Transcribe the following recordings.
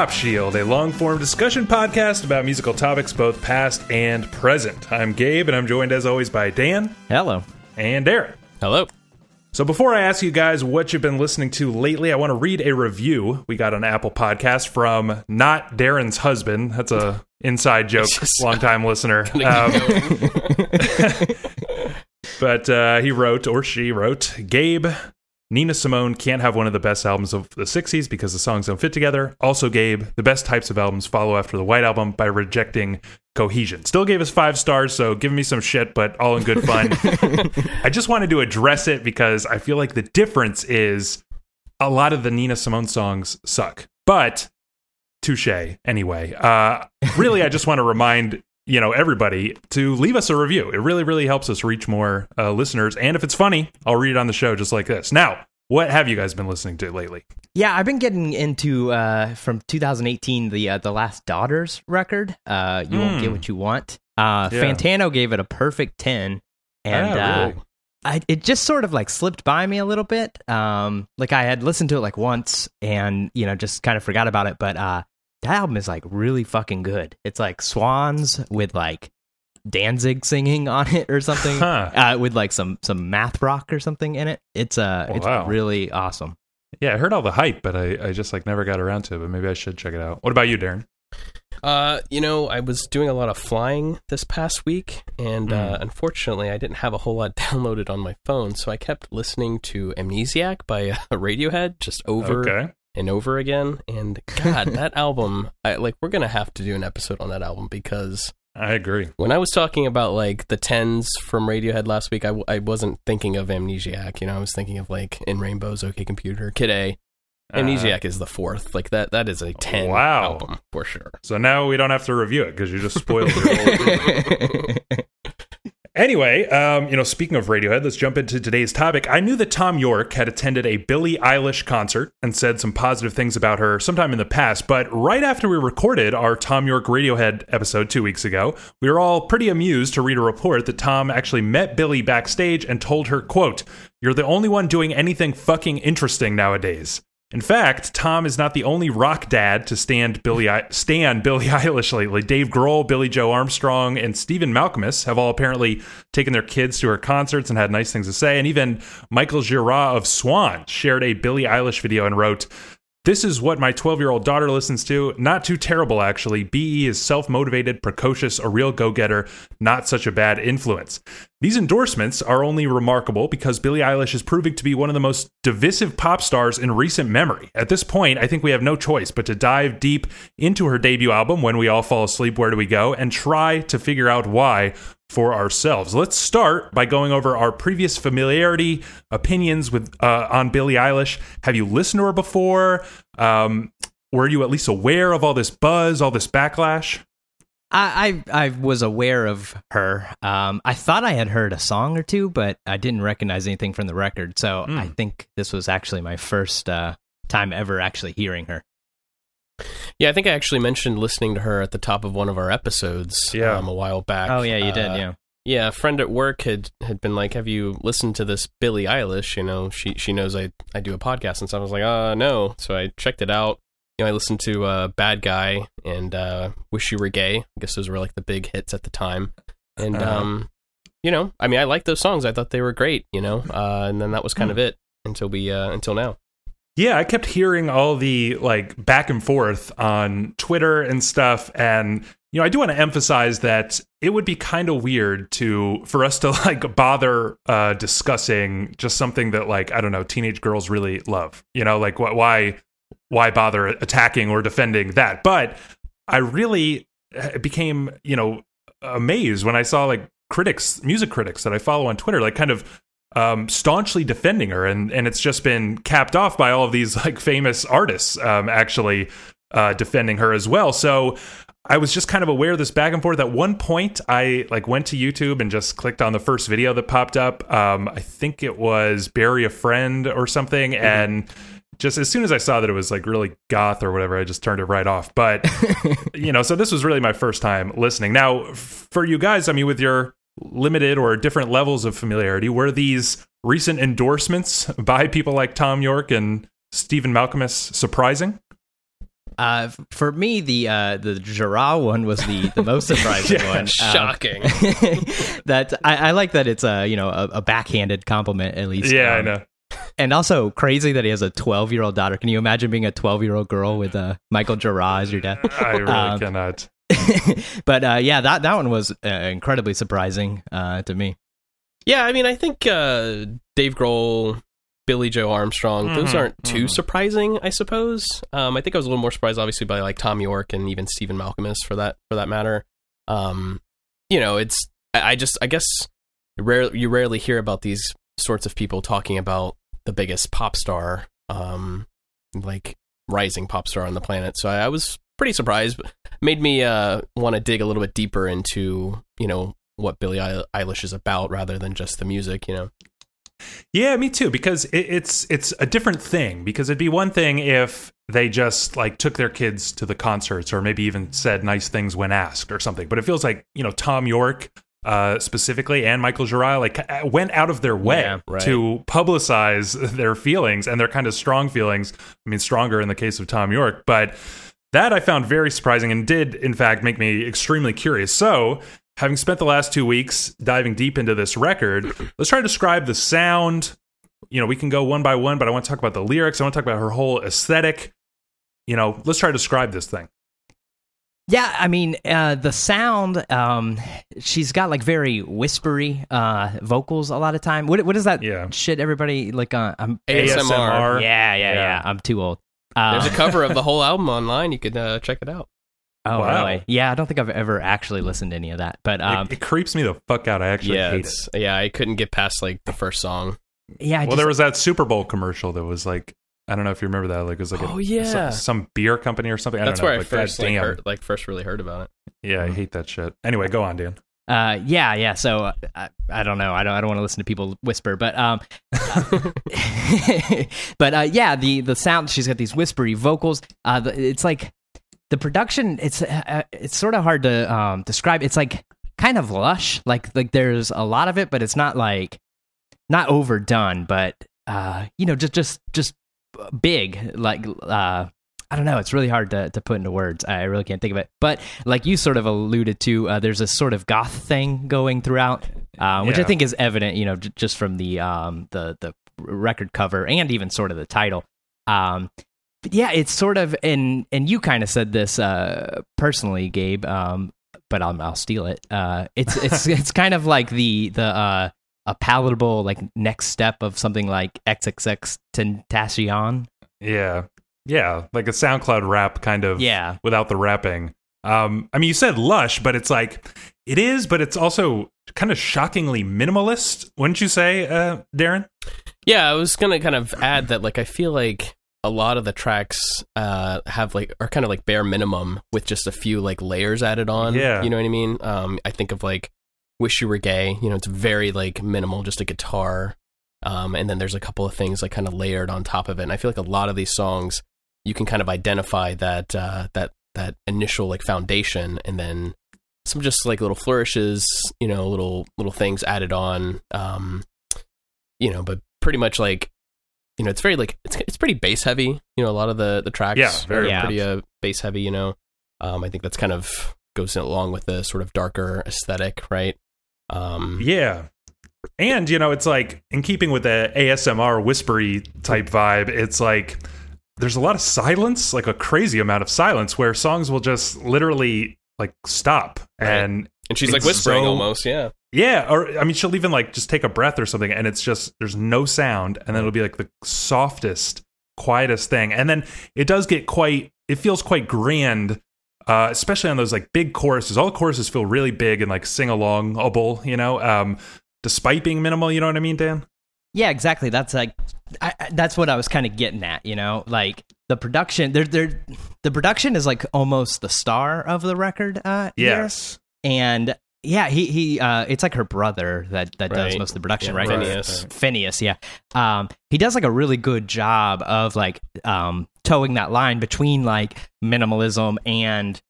Pop Shield, a long form discussion podcast about musical topics both past and present. I'm Gabe, and I'm joined as always by Dan Hello. and Darren. Hello. So before I ask you guys what you've been listening to lately, I want to read a review we got on Apple Podcast from not Darren's husband. That's a inside joke, longtime listener. Um, but uh, he wrote, or she wrote, Gabe, Nina Simone can't have one of the best albums of the 60s because the songs don't fit together. Also, Gabe, the best types of albums follow after the White Album by rejecting cohesion. Still gave us five stars, so give me some shit, but all in good fun. I just wanted to address it because I feel like the difference is a lot of the Nina Simone songs suck. But touche anyway. Uh, really, I just want to remind you know everybody to leave us a review. It really, really helps us reach more uh, listeners. And if it's funny, I'll read it on the show just like this. Now, what have you guys been listening to lately? Yeah, I've been getting into uh, from 2018 the uh, the Last Daughters record. Uh, you won't get Hmm. what you want. Uh, Yeah. Fantano gave it a perfect 10, and uh, really? I, it just sort of like slipped by me a little bit. Um, like I had listened to it like once, and you know just kind of forgot about it. But uh, that album is like really fucking good. It's like Swans with like Danzig singing on it or something, Huh. uh, with like some some math rock or something in it. It's uh, Oh, it's wow. really awesome. Yeah, I heard all the hype, but I, I just like never got around to it. But maybe I should check it out. What about you, Darren? Uh, you know, I was doing a lot of flying this past week, and uh, Hmm. unfortunately, I didn't have a whole lot downloaded on my phone, so I kept listening to Amnesiac by uh, Radiohead just over Okay. And over again. And God, that album, I, like, we're gonna have to do an episode on that album because I agree. when I was talking about like the tens from Radiohead last week, I, w- I wasn't thinking of Amnesiac. You know, I was thinking of like In Rainbows, OK Computer, Kid A. Amnesiac is the fourth. Like that. That is a ten Uh, Wow. album for sure. So now we don't have to review it because you just spoiled it. Anyway, um, you know, speaking of Radiohead, let's jump into today's topic. I knew that Thom Yorke had attended a Billie Eilish concert and said some positive things about her sometime in the past, but right after we recorded our Thom Yorke Radiohead episode two weeks ago, we were all pretty amused to read a report that Tom actually met Billie backstage and told her, quote, You're the only one doing anything fucking interesting nowadays. In fact, Tom is not the only rock dad to stand Billie stand Billie Eilish lately. Dave Grohl, Billie Joe Armstrong, and Stephen Malkmus have all apparently taken their kids to her concerts and had nice things to say. And even Michael Gira of Swan shared a Billie Eilish video and wrote, this is what my 12 year old daughter listens to. Not too terrible, actually. BE is self motivated, precocious, a real go getter, not such a bad influence. These endorsements are only remarkable because Billie Eilish is proving to be one of the most divisive pop stars in recent memory. At this point, I think we have no choice but to dive deep into her debut album, When We All Fall Asleep, Where Do We Go, and try to figure out why for ourselves. Let's start by going over our previous familiarity, opinions with uh, on Billie Eilish. Have you listened to her before? Um, were you at least aware of all this buzz, all this backlash? I, I I was aware of her. Um, I thought I had heard a song or two, but I didn't recognize anything from the record. So Hmm. I think this was actually my first uh, time ever actually hearing her. Yeah, I think I actually mentioned listening to her at the top of one of our episodes Yeah. um, a while back. Oh yeah, you did. Uh, Yeah. Yeah, a friend at work had had been like, "Have you listened to this Billie Eilish?" You know, she she knows I I do a podcast and stuff. I was like, "Uh, no." So I checked it out. You know, I listened to uh, "Bad Guy" and uh, "Wish You Were Gay." I guess those were like the big hits at the time. And Uh-huh. um, you know, I mean, I liked those songs. I thought they were great. You know, uh, and then that was kind of it until we uh, until now. Yeah, I kept hearing all the like back and forth on Twitter and stuff and you know, I do want to emphasize that it would be kind of weird to for us to like bother uh discussing just something that like I don't know, teenage girls really love. You know, like wh- why why bother attacking or defending that? But I really uh, became, you know, amazed when I saw like critics, music critics that I follow on Twitter, like kind of um, staunchly defending her, and and it's just been capped off by all of these like famous artists um, actually uh, defending her as well. So I was just kind of aware of this back and forth. At one point, I like went to YouTube and just clicked on the first video that popped up. Um, I think it was "Bury a Friend" or something, and just as soon as I saw that it was like really goth or whatever, I just turned it right off. But you know, so this was really my first time listening. Now, for you guys, I mean, with your limited or different levels of familiarity, were these recent endorsements by people like Thom Yorke and Stephen Malkmus surprising? Uh, for me, the uh, the Gira one was the, the most surprising Yeah, one. Um, Shocking. that I, I like that it's a you know a, a backhanded compliment at least. Yeah, I Um, know. And also crazy that he has a 12 year old daughter. Can you imagine being a 12 year old girl with uh, Michael Gira as your dad? I really um, cannot. but uh, yeah, that that one was uh, incredibly surprising uh, to me. Yeah, I mean, I think uh, Dave Grohl, Billie Joe Armstrong, those Mhm, aren't too mhm. surprising, I suppose. Um, I think I was a little more surprised, obviously, by like Thom Yorke and even Stephen Malkmus for that for that matter. Um, you know, it's I I just I guess rare you rarely hear about these sorts of people talking about the biggest pop star, um, like rising pop star on the planet. So I, I was pretty surprised. But made me uh, want to dig a little bit deeper into you know what Billie Eilish is about rather than just the music. You know. Yeah, me too. Because it, it's it's a different thing. Because it'd be one thing if they just like took their kids to the concerts, or maybe even said nice things when asked, or something. But it feels like you know Thom Yorke uh, specifically and Michael Gira like uh, went out of their way Yeah, right. to publicize their feelings and their kind of strong feelings. I mean, stronger in the case of Thom Yorke, but that I found very surprising and did in fact make me extremely curious. So. Having spent the last two weeks diving deep into this record, let's try to describe the sound, you know, we can go one by one, but I want to talk about the lyrics. I want to talk about her whole aesthetic. You know, let's try to describe this thing. Yeah, I mean, uh, the sound, um, she's got like very whispery uh, vocals a lot of time. What, what is that Yeah. shit everybody like? Uh, I'm, ASMR. yeah, yeah, yeah, Yeah. I'm too old. Uh, There's a cover of the whole album online. You could uh, check it out. oh, Wow. really? Yeah, I don't think I've ever actually listened to any of that. But um, it, it creeps me the fuck out. I actually yeah, hate it. yeah. I couldn't get past like the first song. yeah, I Well, just, there was that Super Bowl commercial that was like, I don't know if you remember that. Like, it was like, a- Oh, yeah. some, some beer company or something. I That's don't know. where I like, first like, heard, like first really heard about it. Yeah, I hate that shit. Anyway, go on, Dan. Uh, yeah, yeah. So uh, I, I don't know. I don't. I don't want to listen to people whisper, but um, but uh, yeah, the the sound. She's got these whispery vocals. Uh, it's like the production. It's uh, it's sort of hard to um describe. It's like kind of lush. Like like there's a lot of it, but it's not like not overdone. But uh, you know, just just just big. Like uh. I don't know. It's really hard to, to put into words. I really can't think of it. But like you sort of alluded to, uh, there's a sort of goth thing going throughout, uh, which I think is evident, you know, j- just from the um, the the record cover and even sort of the title. Um, but yeah, it's sort of and and you kind of said this uh, personally, Gabe. Um, but I'll I'll steal it. Uh, it's it's it's kind of like the the uh, a palatable like next step of something like XXX Tentacion. Yeah. Yeah. Like a SoundCloud rap kind of Yeah, without the rapping. Um, I mean, you said lush, but it's like, it is, but it's also kind of shockingly minimalist, wouldn't you say, uh, Darren? Yeah, I was gonna kind of add that like I feel like a lot of the tracks uh have like are kind of like bare minimum with just a few like layers added on. Yeah. You know what I mean? Um I think of like Wish You Were Gay, you know, it's very like minimal, just a guitar. Um and then there's a couple of things like kind of layered on top of it. And I feel like a lot of these songs you can kind of identify that uh that that initial like foundation and then some just like little flourishes, you know, little little things added on. Um you know, but pretty much like you know, it's very like it's it's pretty bass heavy. You know, a lot of the the tracks Yeah, very are Yeah. pretty uh, bass heavy. You know, um, I think that's kind of goes along with the sort of darker aesthetic, right? Um, Yeah. And, you know, it's like in keeping with the ASMR whispery type vibe, it's like there's a lot of silence, like a crazy amount of silence where songs will just literally like stop. Right. And and she's like whispering so- almost, yeah. yeah, or I mean, she'll even like just take a breath or something and it's just, there's no sound. And then it'll be like the softest, quietest thing. And then it does get quite, it feels quite grand. Uh, especially on those like big choruses, all the choruses feel really big and like sing alongable, you know. Um, despite being minimal. You know what I mean, Dan? Yeah, exactly. That's like I, I- that's what I was kind of getting at. You know, like the production. There, there. The production is like almost the star of the record. Uh, here. Yes. and yeah, he he. Uh, it's like her brother that that does most of the production, Yeah, right? Phineas. Phineas, yeah. Um, he does like a really good job of like um towing that line between like minimalism and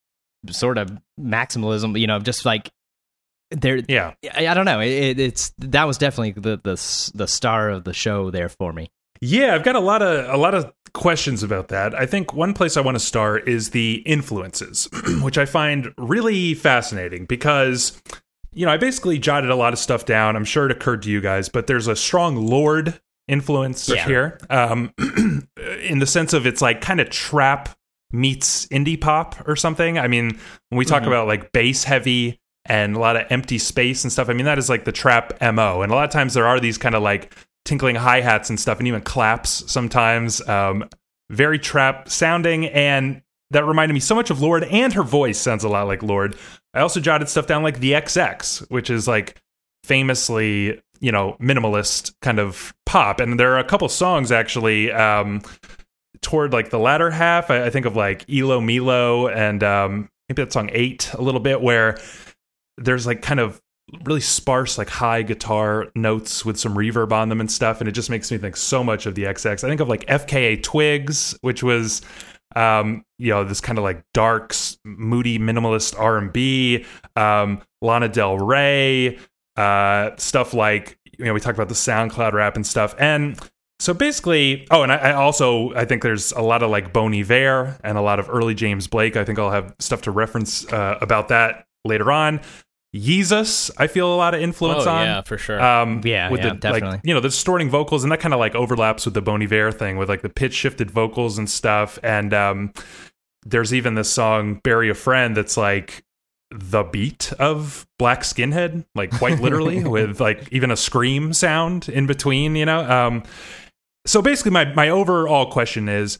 sort of maximalism. You know, just like there. Yeah. I, I don't know. It, it, it's that was definitely the the the star of the show there for me. Yeah, I've got a lot of a lot of questions about that. I think one place I want to start is the influences, which I find really fascinating because you know, I basically jotted a lot of stuff down. I'm sure it occurred to you guys, but there's a strong Lorde influence Yeah. here. Um in the sense of it's like kind of trap meets indie pop or something. I mean, when we talk Mhm. about like bass heavy and a lot of empty space and stuff, I mean that is like the trap MO. And a lot of times there are these kind of like tinkling hi-hats and stuff and even claps sometimes. Um very trap sounding and that reminded me so much of Lorde and her voice sounds a lot like Lorde. I also jotted stuff down like the XX, which is like famously, you know, minimalist kind of pop. And there are a couple songs actually um, toward like the latter half. I, I think of like ilomilo and um, maybe that song Eight a little bit, where there's like kind of really sparse, like high guitar notes with some reverb on them and stuff. And it just makes me think so much of the XX. I think of like FKA Twigs, which was um you know this kind of like dark moody minimalist r&b um lana del rey uh stuff like you know we talked about the soundcloud rap and stuff and so basically oh and I, I also i think there's a lot of like bon iver and a lot of early james blake i think i'll have stuff to reference uh, about that later on yeezus i feel a lot of influence oh on yeah, for sure. um, Yeah, with yeah, the definitely. like you know the distorting vocals and that kind of like overlaps with the Bon Iver thing with like the pitch shifted vocals and stuff. And um, there's even this song "Bury a Friend" that's like the beat of Black Skinhead, like quite literally, with like even a scream sound in between. You know, um, so basically, my my overall question is,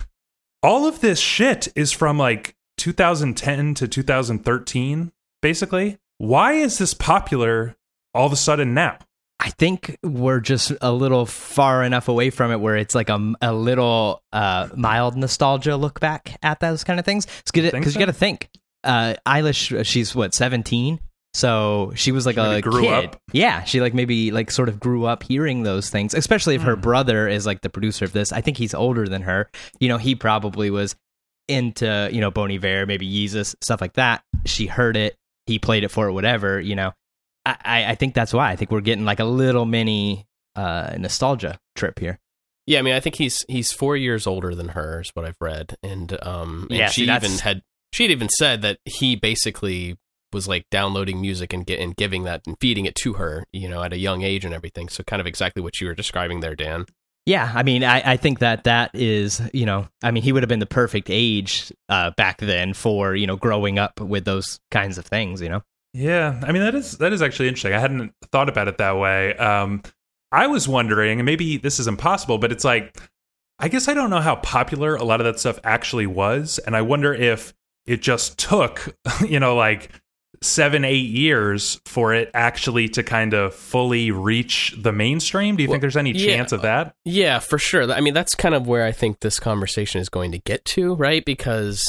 all of this shit is from like 2010 to 2013, basically. Why is this popular all of a sudden now? I think we're just a little far enough away from it where it's like a, a little uh, mild nostalgia look back at those kind of things. It's good because Think you so? got to think, uh, Eilish, she's what seventeen, so she was like She a grew kid. up. Yeah, she like maybe like sort of grew up hearing those things. Especially if her Hmm. brother is like the producer of this. I think he's older than her. You know, he probably was into you know Bon Iver, maybe Yeezus, stuff like that. She heard it, he played it for her, whatever. You know, I, I I think that's why I think we're getting like a little mini uh, nostalgia trip here. Yeah, I mean, I think he's he's four years older than her, is what I've read, and um, and Yeah, she see, even had she had even said that he basically was like downloading music and get and giving that and feeding it to her, you know, at a young age and everything. So kind of exactly what you were describing there, Dan. Yeah, I mean, I, I think that that is, you know, I mean, he would have been the perfect age uh, back then for you know growing up with those kinds of things. You know, Yeah, I mean that is that is actually interesting. I hadn't thought about it that way. Um, I was wondering, and maybe this is impossible, but it's like I guess I don't know how popular a lot of that stuff actually was, and I wonder if it just took, you know, like seven, eight years for it actually to kind of fully reach the mainstream. Do you Well, think there's any yeah. chance of that? Yeah, for sure. I mean, that's kind of where I think this conversation is going to get to, right? Because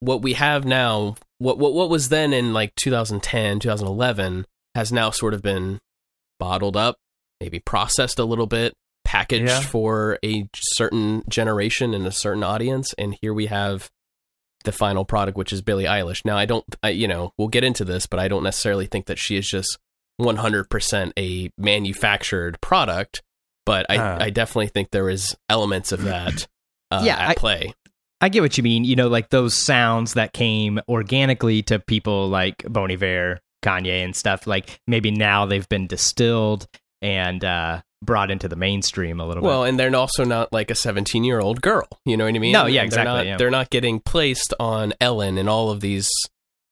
what we have now, what what what was then in like 2010, 2011 has now sort of been bottled up, maybe processed a little bit, packaged Yeah. for a certain generation and a certain audience, and here we have the final product which is Billie Eilish. Now, I don't I, you know, we'll get into this, but I don't necessarily think that she is just 100% a manufactured product, but I, Ah. I definitely think there is elements of that uh, Yeah, at I- play. I get what you mean. You know, like those sounds that came organically to people like Bon Iver, Kanye, and stuff. Like maybe now they've been distilled and uh, brought into the mainstream a little bit. Well, and they're also not like a 17 year old girl. You know what I mean? No, yeah, They're exactly, not, yeah. They're not getting placed on Ellen and all of these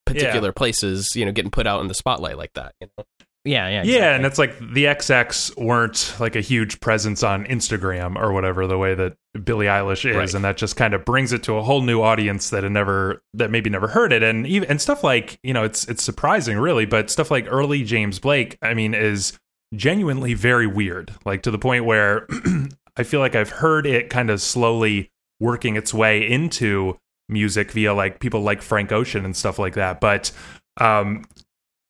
particular places, you know, getting put out in the spotlight like that. You know? yeah, yeah, Yeah, and it's like the XX weren't like a huge presence on Instagram or whatever the way that Billie Eilish is, Right. and that just kind of brings it to a whole new audience that had never that maybe never heard it, and even and stuff like you know it's it's surprising really, but stuff like early James Blake, I mean, is genuinely very weird, like to the point where I feel like I've heard it kind of slowly working its way into music via like people like Frank Ocean and stuff like that, but um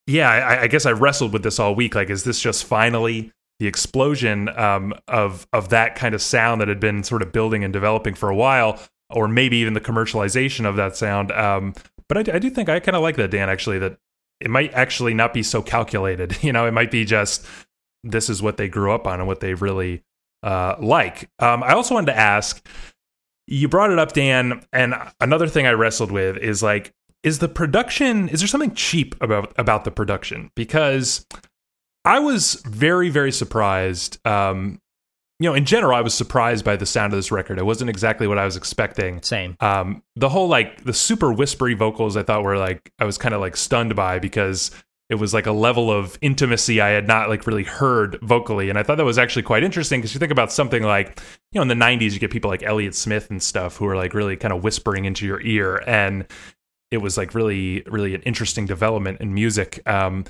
yeah, I, I guess I wrestled with this all week. Like, is this just finally the explosion um, of of that kind of sound that had been sort of building and developing for a while, or maybe even the commercialization of that sound? Um, but I, I do think I kind of like that, Dan. Actually, that it might actually not be so calculated. You know, it might be just this is what they grew up on and what they really uh, like. Um, I also wanted to ask. You brought it up, Dan, and another thing I wrestled with is like, is the production? Is there something cheap about about the production? Because I was very, very surprised. Um, you know, in general, I was surprised by the sound of this record. It wasn't exactly what I was expecting. Same. Um, the whole like the super whispery vocals, I thought were like I was kind of like stunned by because it was like a level of intimacy I had not like really heard vocally, and I thought that was actually quite interesting because you think about something like you know in the '90s you get people like Elliott Smith and stuff who are like really kind of whispering into your ear, and it was like really really an interesting development in music. Um,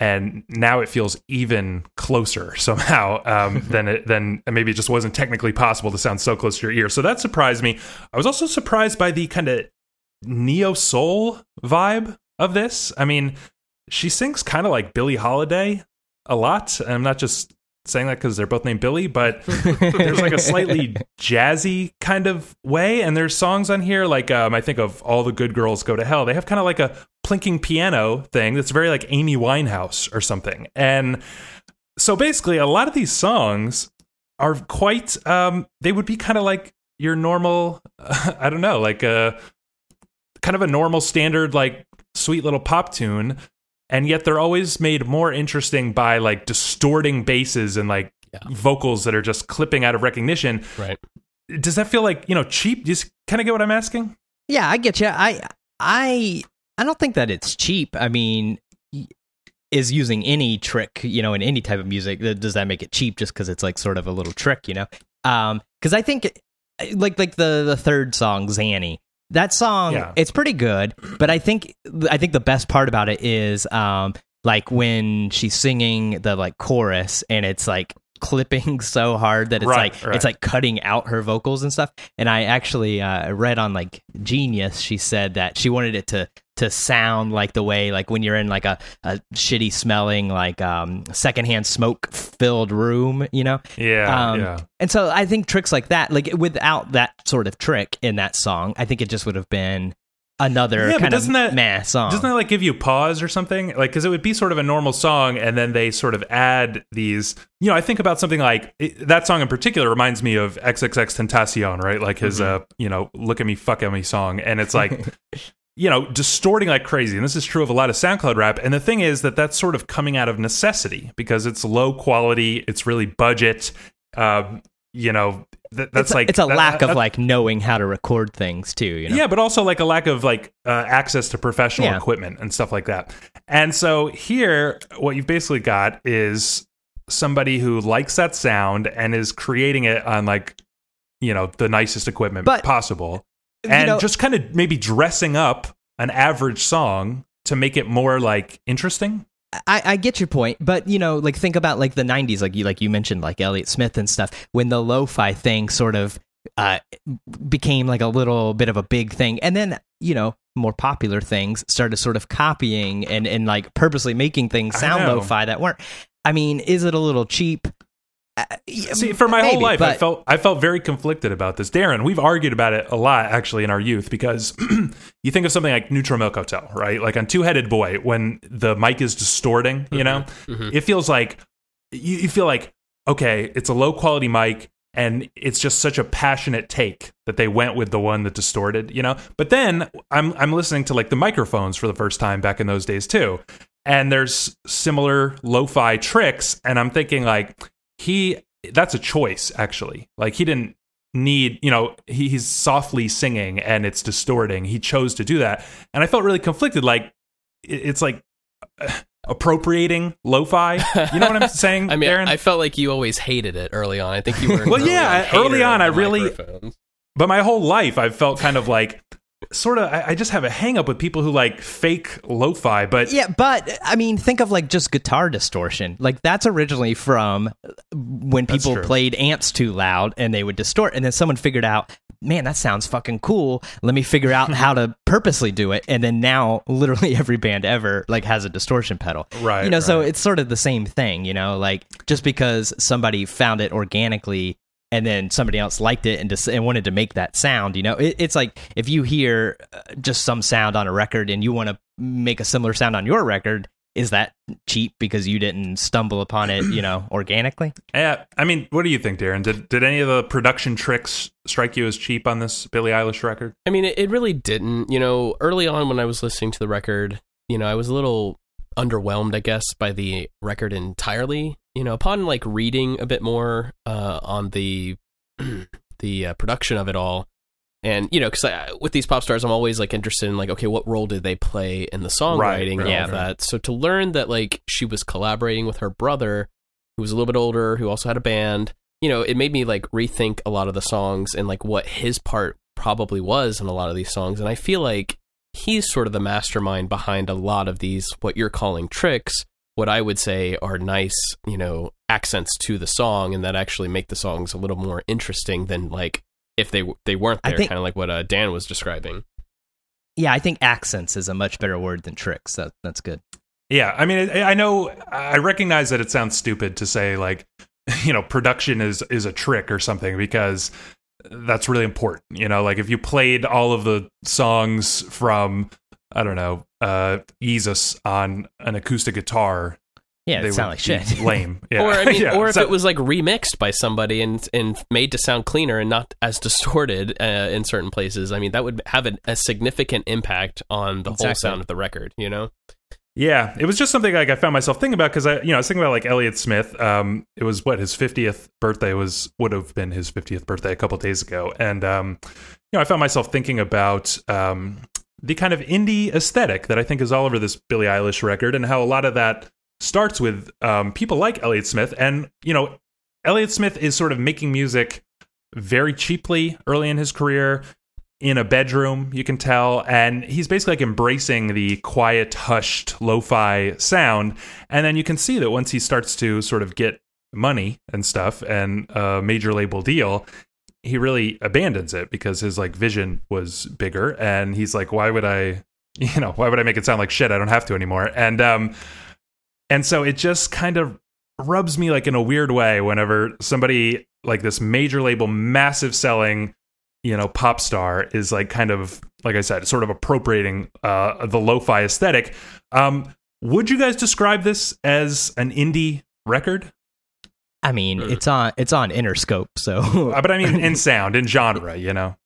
and now it feels even closer somehow um, than it than maybe it just wasn't technically possible to sound so close to your ear. So that surprised me. I was also surprised by the kind of neo soul vibe of this. I mean, she sings kind of like Billie Holiday a lot. I'm not just saying that because they're both named Billy, but there's like a slightly jazzy kind of way. And there's songs on here like um, I think of All the Good Girls Go to Hell. They have kind of like a plinking piano thing that's very like Amy Winehouse or something. And so basically, a lot of these songs are quite. Um, they would be kind of like your normal. I don't know, like a kind of a normal standard like sweet little pop tune and yet they're always made more interesting by like distorting basses and like yeah. vocals that are just clipping out of recognition. Right. Does that feel like, you know, cheap? Just kind of get what I'm asking? Yeah, I get you. I I I don't think that it's cheap. I mean, is using any trick, you know, in any type of music, does that make it cheap just cuz it's like sort of a little trick, you know? Um cuz I think like like the the third song xanny that song yeah. it's pretty good but i think i think the best part about it is um like when she's singing the like chorus and it's like clipping so hard that it's right, like right. it's like cutting out her vocals and stuff and i actually uh, read on like genius she said that she wanted it to to sound like the way like when you're in like a, a shitty smelling like um secondhand smoke filled room you know yeah um, yeah and so i think tricks like that like without that sort of trick in that song i think it just would have been another yeah, kind doesn't of that, meh song. Doesn't that like give you pause or something? Like, because it would be sort of a normal song, and then they sort of add these. You know, I think about something like it, that song in particular reminds me of XXXTentacion, right? Like his, mm-hmm. uh, you know, "Look at Me, Fuck at Me" song, and it's like. you know, distorting like crazy. And this is true of a lot of SoundCloud rap. And the thing is that that's sort of coming out of necessity because it's low quality, it's really budget. Um, you know, th- that's it's like it's a that, lack that, of like knowing how to record things too. You know? Yeah, but also like a lack of like uh, access to professional yeah. equipment and stuff like that. And so here, what you've basically got is somebody who likes that sound and is creating it on like you know the nicest equipment but, possible and know, just kind of maybe dressing up an average song to make it more like interesting. I, I get your point, but you know, like think about like the '90s, like you like you mentioned, like Elliott Smith and stuff. When the lo-fi thing sort of uh, became like a little bit of a big thing, and then you know, more popular things started sort of copying and and like purposely making things sound lo-fi that weren't. I mean, is it a little cheap? Uh, See, for my maybe, whole life, but... I felt I felt very conflicted about this. Darren, we've argued about it a lot actually in our youth because you think of something like Neutral Milk Hotel, right? Like on Two Headed Boy, when the mic is distorting, you know, mm-hmm. mm-hmm. it feels like you, you feel like okay, it's a low quality mic and it's just such a passionate take that they went with the one that distorted, you know. But then I'm I'm listening to like the microphones for the first time back in those days too, and there's similar lo-fi tricks, and I'm thinking like he that's a choice actually. Like he didn't need you know he, he's softly singing and it's distorting. He chose to do that. And i felt really conflicted like it's like uh, appropriating lo-fi. You know what i'm saying i mean Darren? i felt like you always hated it early on. I think you were well yeah early on i really but my whole life i've felt kind of like sort of I, I, just have a hang up with people who like fake lo-fi but yeah but i mean think of like just guitar distortion. Like that's originally from when people played amps too loud and they would distort and then someone figured out man that sounds fucking cool. Let me figure out how to purposely do it. And then now literally every band ever like has a distortion pedal. Right you know right. so it's sort of the same thing you know? Like just because somebody found it organically and then somebody else liked it and just and wanted to make that sound you know it, it's like if you hear uh, just some sound on a record and you want to make a similar sound on your record is that cheap because you didn't stumble upon it, you know, organically? Yeah, I mean, what do you think, Darren? Did did any of the production tricks strike you as cheap on this Billie Eilish record? I mean, it, it really didn't. You know, early on when I was listening to the record, you know, I was a little underwhelmed, I guess, by the record entirely. You know, upon like reading a bit more uh, on the the uh, production of it all, and you know, because with these pop stars, I'm always like interested in like, okay, what role did they play in the songwriting right, and all right. of that? So to learn that like she was collaborating with her brother, who was a little bit older, who also had a band, you know, it made me like rethink a lot of the songs and like what his part probably was in a lot of these songs, and I feel like he's sort of the mastermind behind a lot of these what you're calling tricks. What I would say are nice, you know, accents to the song, and that actually make the songs a little more interesting than like if they they weren't there, kind of like what uh, Dan was describing. Yeah, I think accents is a much better word than tricks. That that's good. Yeah, I mean, I I know, I recognize that it sounds stupid to say like, you know, production is is a trick or something because that's really important. You know, like if you played all of the songs from I don't know, uh, Yeezus on an acoustic guitar, Yeah, they it sound like shit. lame. Yeah. Or I mean, Yeah, or if so- it was like remixed by somebody and and made to sound cleaner and not as distorted uh, in certain places. I mean, that would have a, a significant impact on the whole sound of the record. You know? Yeah, it was just something like I found myself thinking about because I, you know, I was thinking about like Elliott Smith. Um, it was what his fiftieth birthday was would have been his fiftieth birthday a couple days ago, and um, you know, I found myself thinking about um, the kind of indie aesthetic that I think is all over this Billie Eilish record, and how a lot of that starts with um, people like Elliott Smith, and you know, Elliott Smith is sort of making music very cheaply early in his career in a bedroom, you can tell. And he's basically like embracing the quiet, hushed, lo fi sound. And then you can see that once he starts to sort of get money and stuff and a major label deal, he really abandons it because his like vision was bigger. And he's like, why would I, you know, why would I make it sound like shit? I don't have to anymore. And, um, and so it just kind of rubs me like in a weird way whenever somebody like this major label, massive selling, you know, pop star is like kind of like I said, sort of appropriating uh, the lo-fi aesthetic. Um, would you guys describe this as an indie record? I mean, it's on it's on Interscope, so Uh, but I mean, in sound, in genre, you know.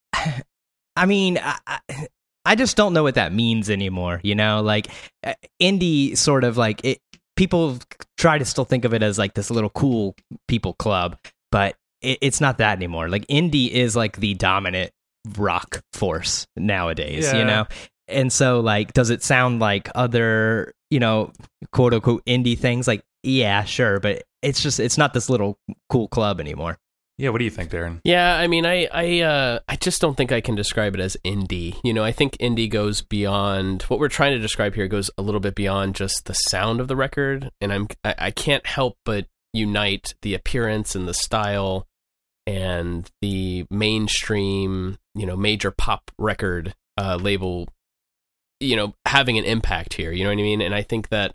I mean, I, I- I just don't know what that means anymore. You know, like uh, indie sort of like it. People try to still think of it as like this little cool people club, but it, it's not that anymore. Like indie is like the dominant rock force nowadays. Yeah. You know, and so like, does it sound like other you know quote unquote indie things? Like, yeah, sure, but it's just it's not this little cool club anymore. Yeah, what do you think, Darren? Yeah, I mean, I I uh, I just don't think I can describe it as indie. You know, I think indie goes beyond what we're trying to describe here. Goes a little bit beyond just the sound of the record, and I'm I, I can't help but unite the appearance and the style and the mainstream, you know, major pop record uh, label, you know, having an impact here. You know what I mean? And I think that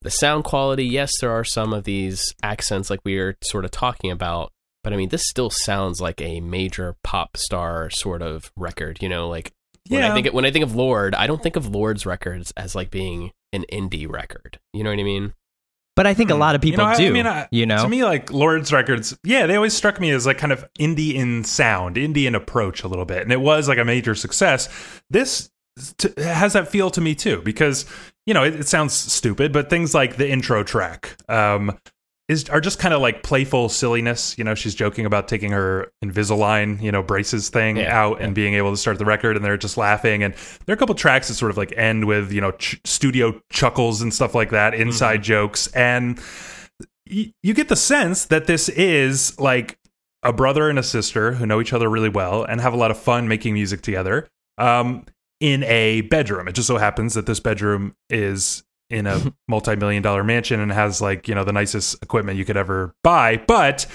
the sound quality, yes, there are some of these accents like we are sort of talking about, but I mean, this still sounds like a major pop star sort of record. You know, like when I Yeah. think when I think of Lorde, I don't think of Lorde's records as like being an indie record. You know what I mean? But I think a Hmm. lot of You people know, I- I do. mean, I- you know, To me, like Lorde's records, yeah, they always struck me as like kind of indie in sound, indie in approach a little bit, and it was like a major success. This t- has that feel to me too, because you know it, it sounds stupid, but things like the intro track um, is are just kind of like playful silliness. You know, she's joking about taking her Invisalign, you know, braces thing Yeah, out and being able to start the record, and they're just laughing. And there are a couple tracks that sort of like end with you know ch- studio chuckles and stuff like that, inside jokes, and y- you get the sense that this is like a brother and a sister who know each other really well and have a lot of fun making music together um, in a bedroom. It just so happens that this bedroom is in a multi-million dollar mansion and has like you know the nicest equipment you could ever buy but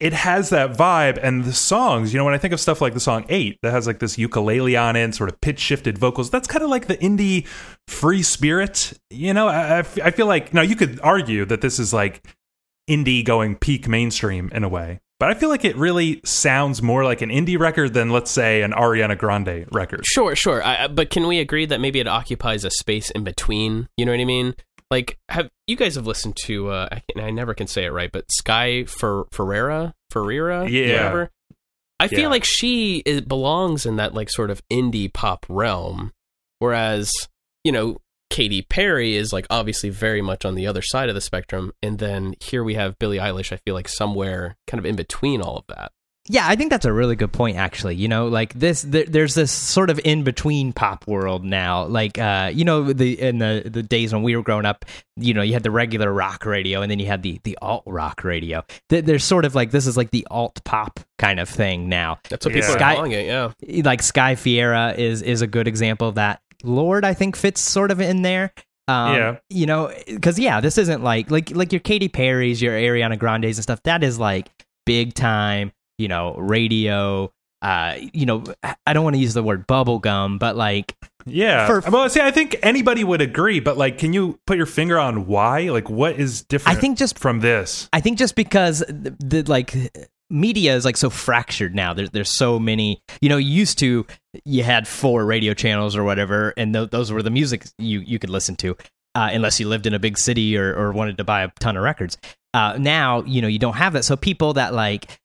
it has that vibe. And the songs you know when i think of stuff like the song 8 that has like this ukulele on it sort of pitch shifted vocals that's kind of like the indie free spirit you know? I feel like now you could argue that this is like indie going peak mainstream in a way but i feel like it really sounds more like an indie record than let's say an ariana grande record Sure, sure. I, but can we agree that maybe it occupies a space in between? You know what I mean? like have you guys have listened to uh I, can, I never can say it right but sky for ferreira ferreira Yeah. whatever i feel Yeah. like she is, belongs in that like sort of indie pop realm whereas you know Katy Perry is like obviously very much on the other side of the spectrum and then here we have Billie Eilish I feel like somewhere kind of in between all of that Yeah, I think that's a really good point. Actually, you know, like this, there, there's this sort of in between pop world now. Like, uh, you know, the in the the days when we were growing up, you know, you had the regular rock radio, and then you had the the alt rock radio. There- There's sort of like this is like the alt pop kind of thing now. that's what Yeah. people are Sky- calling it yeah Like Sky Fiera is is a good example of that. Lorde, I think fits sort of in there. Um, Yeah. you know, because yeah, this isn't like like like your Katy Perry's, your Ariana Grande's and stuff. That is like big time, you know, radio. Uh, you know, I don't want to use the word bubblegum, but like, Yeah. For- well, see, I think anybody would agree, but like, can you put your finger on why? Like, what is different? I think just from this. I think just because the, the like media is like so fractured now. There's there's so many. You know, used to you had four radio channels or whatever, and th- those were the music you you could listen to, uh, unless you lived in a big city or or wanted to buy a ton of records. Uh, now you know you don't have that, so people that like.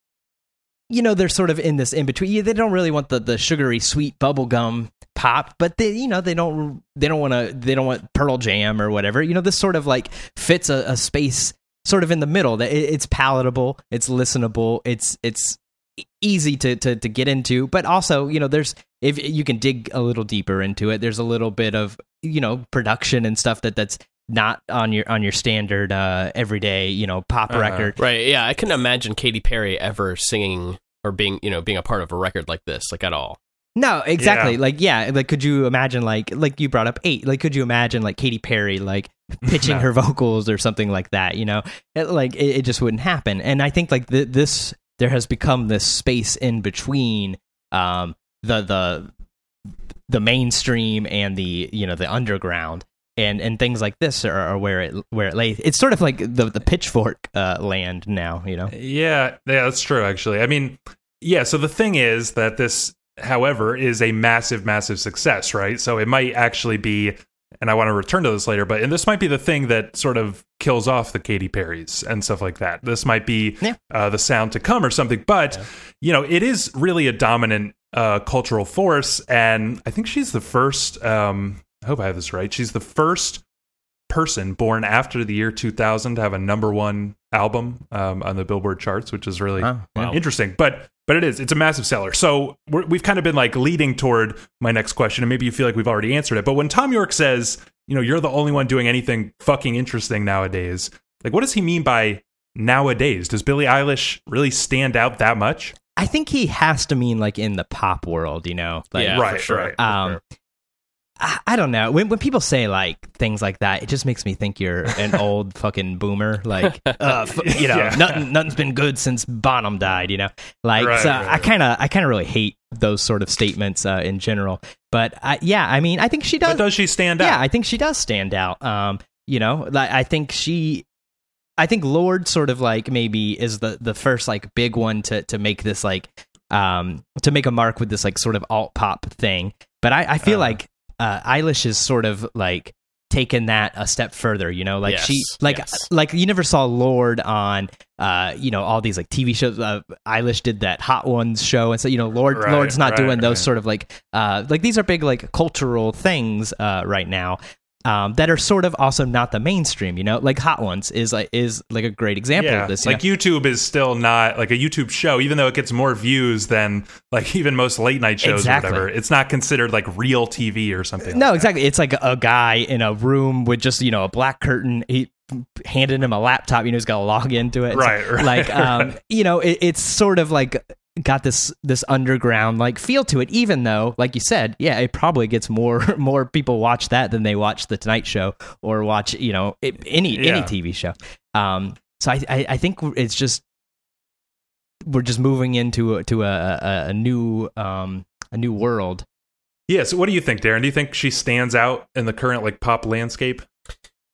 You know they're sort of in this in between. They don't really want the, the sugary sweet bubblegum pop, but they you know they don't they don't want to they don't want Pearl Jam or whatever. You know this sort of like fits a, a space sort of in the middle that it's palatable it's listenable it's it's easy to, to to get into but also you know there's if you can dig a little deeper into it there's a little bit of you know production and stuff that that's not on your on your standard uh everyday you know pop Uh-huh. record Right. Yeah, I couldn't imagine Katy Perry ever singing or being, you know, being a part of a record like this, like at all. No exactly Yeah. like yeah like could you imagine like like you brought up eight like could you imagine like Katy Perry like pitching No. her vocals or something like that you know it, like it, it just wouldn't happen and i think like th- this there has become this space in between um the the the mainstream and the you know the underground and and things like this are, are where it where it lays it's sort of like the the pitchfork uh land now you know Yeah, yeah, that's true. Actually, I mean, yeah. So the thing is that this, however, is a massive, massive success, right? So it might actually be, and I want to return to this later, but and this might be the thing that sort of kills off the Katy Perrys and stuff like that. This might be Yeah. uh, the sound to come or something, but you know, it is really a dominant uh, cultural force, and I think she's the first. Um, I hope I have this right. She's the first person born after the year 2000 to have a number one album um, on the Billboard charts, which is really Huh, yeah. interesting. But but it is it's a massive seller. So we're, we've kind of been like leading toward my next question, and maybe you feel like we've already answered it. But when Thom Yorke says, you know, you're the only one doing anything fucking interesting nowadays, like what does he mean by nowadays? Does Billie Eilish really stand out that much? i think he has to mean like in the pop world you know like yeah, right, for sure. right. um I, I don't know when when people say like things like that, it just makes me think you're an old fucking boomer. Like, uh, f- you know, Yeah. nothing nothing's been good since Bonham died. You know, like Right, so right, I kind of I kind of really hate those sort of statements uh, in general. But I, yeah, I mean, I think she does. But does she stand out? yeah, I think she does stand out. Um, you know, like I think she. I think Lorde sort of like maybe is the the first like big one to to make this like um to make a mark with this like sort of alt pop thing. But I, I feel Uh-huh. like uh Eilish is sort of like taken that a step further, you know, like Yes, she like yes. like you never saw Lorde on uh you know all these like TV shows uh, Eilish did that Hot Ones show and so you know Lorde Right, Lorde's not right, doing those right. sort of like uh like these are big like cultural things uh right now um that are sort of also not the mainstream you know like Hot Ones is like is like a great example yeah, of this you like know? YouTube is still not like a YouTube show, even though it gets more views than like even most late night shows Exactly. or whatever. It's not considered like real TV or something. No, like that. exactly. It's like a guy in a room with just you know a black curtain. He handed him a laptop. You know, he's got to log into it. Right, right, Like, um, you know, it, it's sort of like got this this underground like feel to it. Even though, like you said, yeah, it probably gets more more people watch that than they watch the Tonight Show or watch you know it, any any TV show. Um, so I, I I think it's just we're just moving into a, to a, a, a new um a new world. Yeah. So, what do you think, Darren? Do you think she stands out in the current like pop landscape?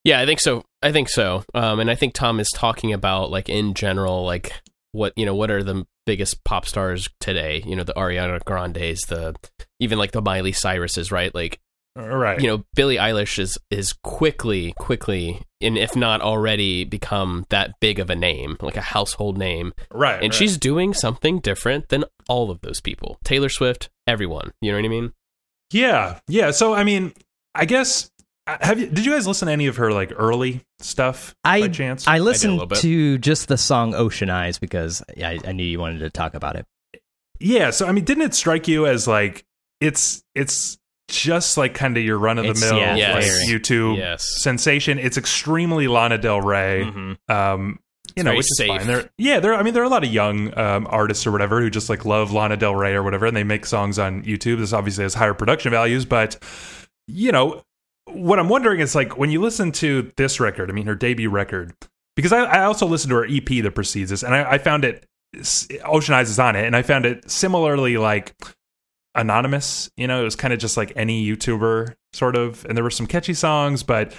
Yeah, I think so. I think so. Um, and I think Tom is talking about like in general, like what you know, what are the biggest pop stars today? You know, the Ariana Grandes, the even like the Miley Cyruses, right? Like right. you know, Billie Eilish is is quickly, quickly, and if not already, become that big of a name, like a household name, right. and right. she's doing something different than all of those people. Taylor Swift, everyone. You know what I mean? Yeah, yeah. So I mean, I guess uh, have you? Did you guys listen to any of her like early stuff I by chance? I listened bit. to just the song Ocean Eyes because I, I knew you wanted to talk about it. yeah. So I mean, didn't it strike you as like it's it's just like kind of your run of the mill yeah, like Yes. YouTube Yes. sensation? It's extremely Lana Del Rey. Mhm. Um, you know, very which is safe. fine. There, yeah, there. I mean, there are a lot of young um, artists or whatever who just like love Lana Del Rey or whatever, and they make songs on YouTube. This obviously has higher production values, but you know, what I'm wondering is like when you listen to this record, I mean, her debut record, because I, I also listened to her EP that precedes this, and I, I found it. Ocean Eyes is on it, and I found it similarly like anonymous. You know, it was kind of just like any YouTuber sort of, and there were some catchy songs, but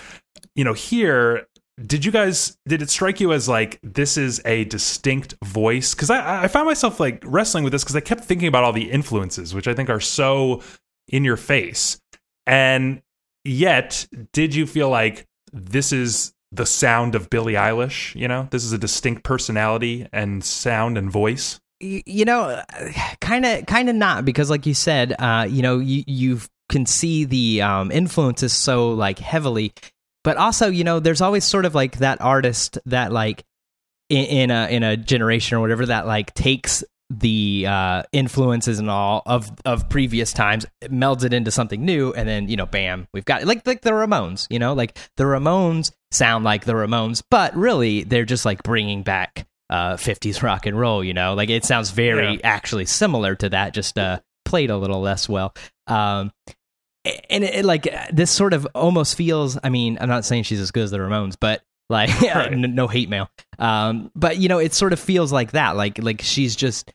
you know, here did you guys did it strike you as like this is a distinct voice because I, I found myself like wrestling with this because i kept thinking about all the influences which i think are so in your face and yet did you feel like this is the sound of billie eilish you know? This is a distinct personality and sound and voice? You know kind of kind of not because like you said uh you know you you can see the um influences so like heavily. But also you know there's always sort of like that artist that like in, in a in a generation or whatever that like takes the uh influences and all of of previous times melds it into something new and then you know bam we've got like like the ramones you know? Like the ramones sound like the ramones but really they're just like bringing back uh 50s rock and roll you know? Like it sounds very Yeah. actually similar to that just uh played a little less well. Um and it, it, like this sort of almost feels i mean i'm not saying she's as good as the ramones but like Right. n- no hate mail. Um but you know it sort of feels like that like like she's just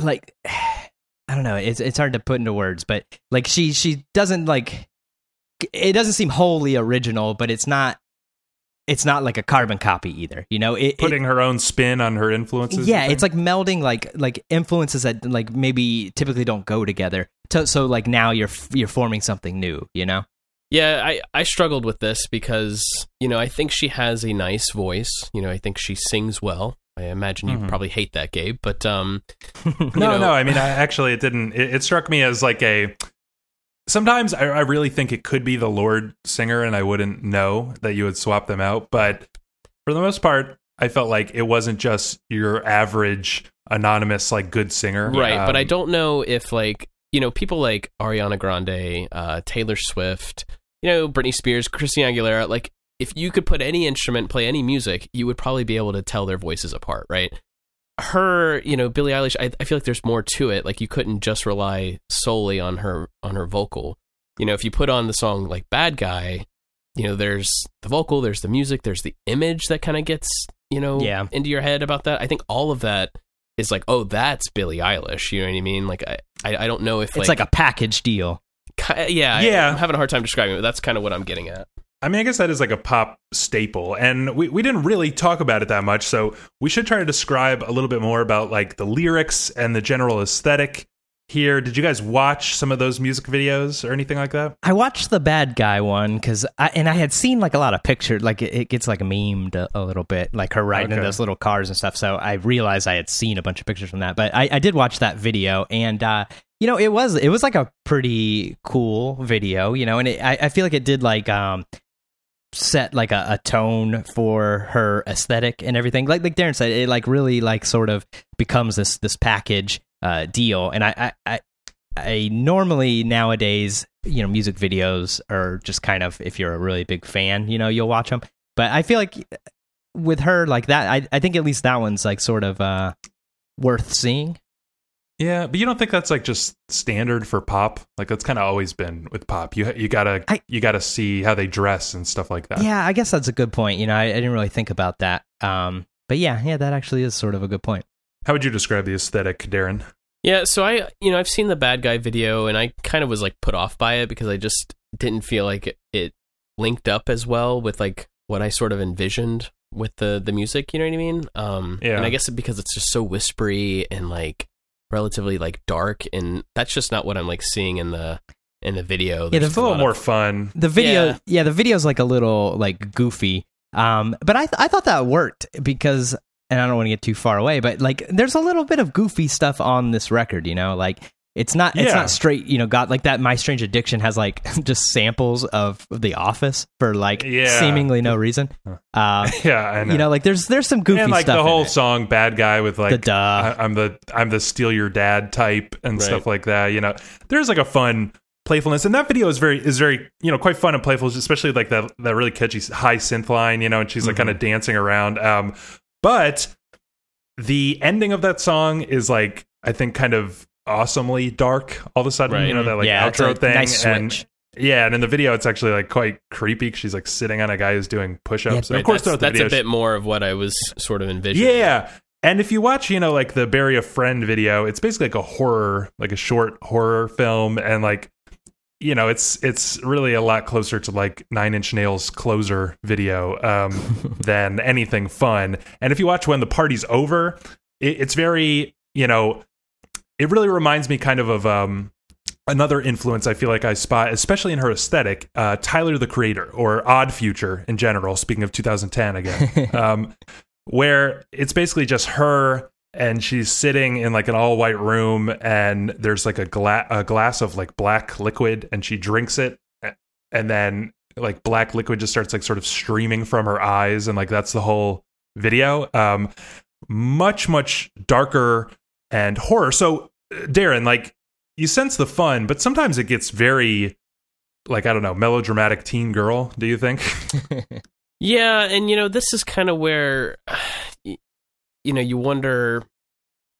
like i don't know it's it's hard to put into words but like she she doesn't like it doesn't seem wholly original but it's not it's not like a carbon copy either you know it, it- putting her own spin on her influences yeah it's like melding like like influences that like maybe typically don't go together so, so like now you're you're forming something new you know Yeah, I, I struggled with this because, you know, I think she has a nice voice. You know, I think she sings well. I imagine you Mhm. probably hate that, Gabe, but um, no know- no i mean I, actually it didn't it, it struck me as like a sometimes I, I really think it could be the Lorde singer and i wouldn't know that you would swap them out but for the most part i felt like it wasn't just your average anonymous like good singer right. but I Um, don't know if, like, you know, people like Ariana Grande, uh, Taylor Swift, you know, Britney Spears, Christina Aguilera, like, if you could put any instrument, play any music, you would probably be able to tell their voices apart, right? Her, you know, Billie Eilish, I, I feel like there's more to it. Like, you couldn't just rely solely on her on her vocal. You know, if you put on the song like "Bad Guy," you know, there's the vocal, there's the music, there's the image that kind of gets you know Yeah. into your head about that. I think all of that is like, oh, that's Billie Eilish. You know what I mean? Like, I I, I don't know if it's like, a package deal yeah Yeah. I, am having a hard time describing it. But that's kind of what I'm getting at. I mean, I guess that is like a pop staple, and we, we didn't really talk about it that much, so we should try to describe a little bit more about like the lyrics and the general aesthetic here. Did you guys watch some of those music videos or anything like that? I watched the bad guy one because, I and I had seen like a lot of pictures, like it, it gets like memed a, a little bit, like her riding in Okay. those little cars and stuff. So I realized I had seen a bunch of pictures from that, but I, I did watch that video, and uh, you know, it was it was like a pretty cool video, you know, and it, I, I feel like it did like um set like a, a tone for her aesthetic and everything. Like like Darren said, it like really like sort of becomes this this package uh, deal, and I, I I I normally nowadays, you know, music videos are just kind of if you're a really big fan, you know, you'll watch them. But I feel like with her like that, I I think at least that one's like sort of uh worth seeing. Yeah, but you don't think that's like just standard for pop? Like that's kind of always been with pop. You you gotta I- you gotta see how they dress and stuff like that. Yeah, I guess that's a good point. You know, I, I didn't really think about that. Um, but yeah, yeah, that actually is sort of a good point. How would you describe the aesthetic, Darren? Yeah, so I, you know, I've seen the bad guy video, and I kind of was like put off by it because I just didn't feel like it, it linked up as well with like what I sort of envisioned with the the music. You know what I mean? Um, Yeah. And I guess because it's just so whispery and like relatively like dark, and that's just not what I'm like seeing in the in the video. Yeah, There's the It's a little more of- fun. The video, Yeah. yeah, the video's like a little like goofy. Um, but I th- I thought that worked because, and I don't want to get too far away, but like there's a little bit of goofy stuff on this record. You know, like it's not it's not straight. You know, got like that. My Strange Addiction has like just samples of The Office for like Yeah. seemingly no reason. Uh, Yeah, I know. you know, like there's there's some goofy and like stuff. the in whole it. song "Bad Guy" with like the duh. I, I'm the I'm the steal your dad type and Right. stuff like that. You know, there's like a fun playfulness, and that video is very is very you know quite fun and playful, especially like that that really catchy high synth line. You know, and she's like Mm-hmm. kind of dancing around. Um, but the ending of that song is like I think kind of awesomely dark all of a sudden. Right. You know that like yeah, it's outro a thing nice and. switch. Yeah, and in the video, it's actually like quite creepy. 'cause She's like sitting on a guy who's doing push-ups. Yeah, and Right, of course, that's, the that's video, a bit more of what I was sort of envisioning. yeah. And if you watch, you know, like the Bury a Friend video, it's basically like a horror, like a short horror film. And like, you know, it's it's really a lot closer to like Nine Inch Nails closer video um, than anything fun. And if you watch when the party's over, it, it's very, you know, it really reminds me kind of of um, another influence I feel like I spot, especially in her aesthetic, uh, Tyler the Creator or Odd Future in general. Speaking of 2010 again, um, where it's basically just her and she's sitting in like an all white room and there's like a, gla- a glass of like black liquid and she drinks it and then like black liquid just starts like sort of streaming from her eyes and like that's the whole video um much much darker and horror so darren like you sense the fun but sometimes it gets very like i don't know melodramatic teen girl do you think Yeah, and you know, this is kind of where you know, you wonder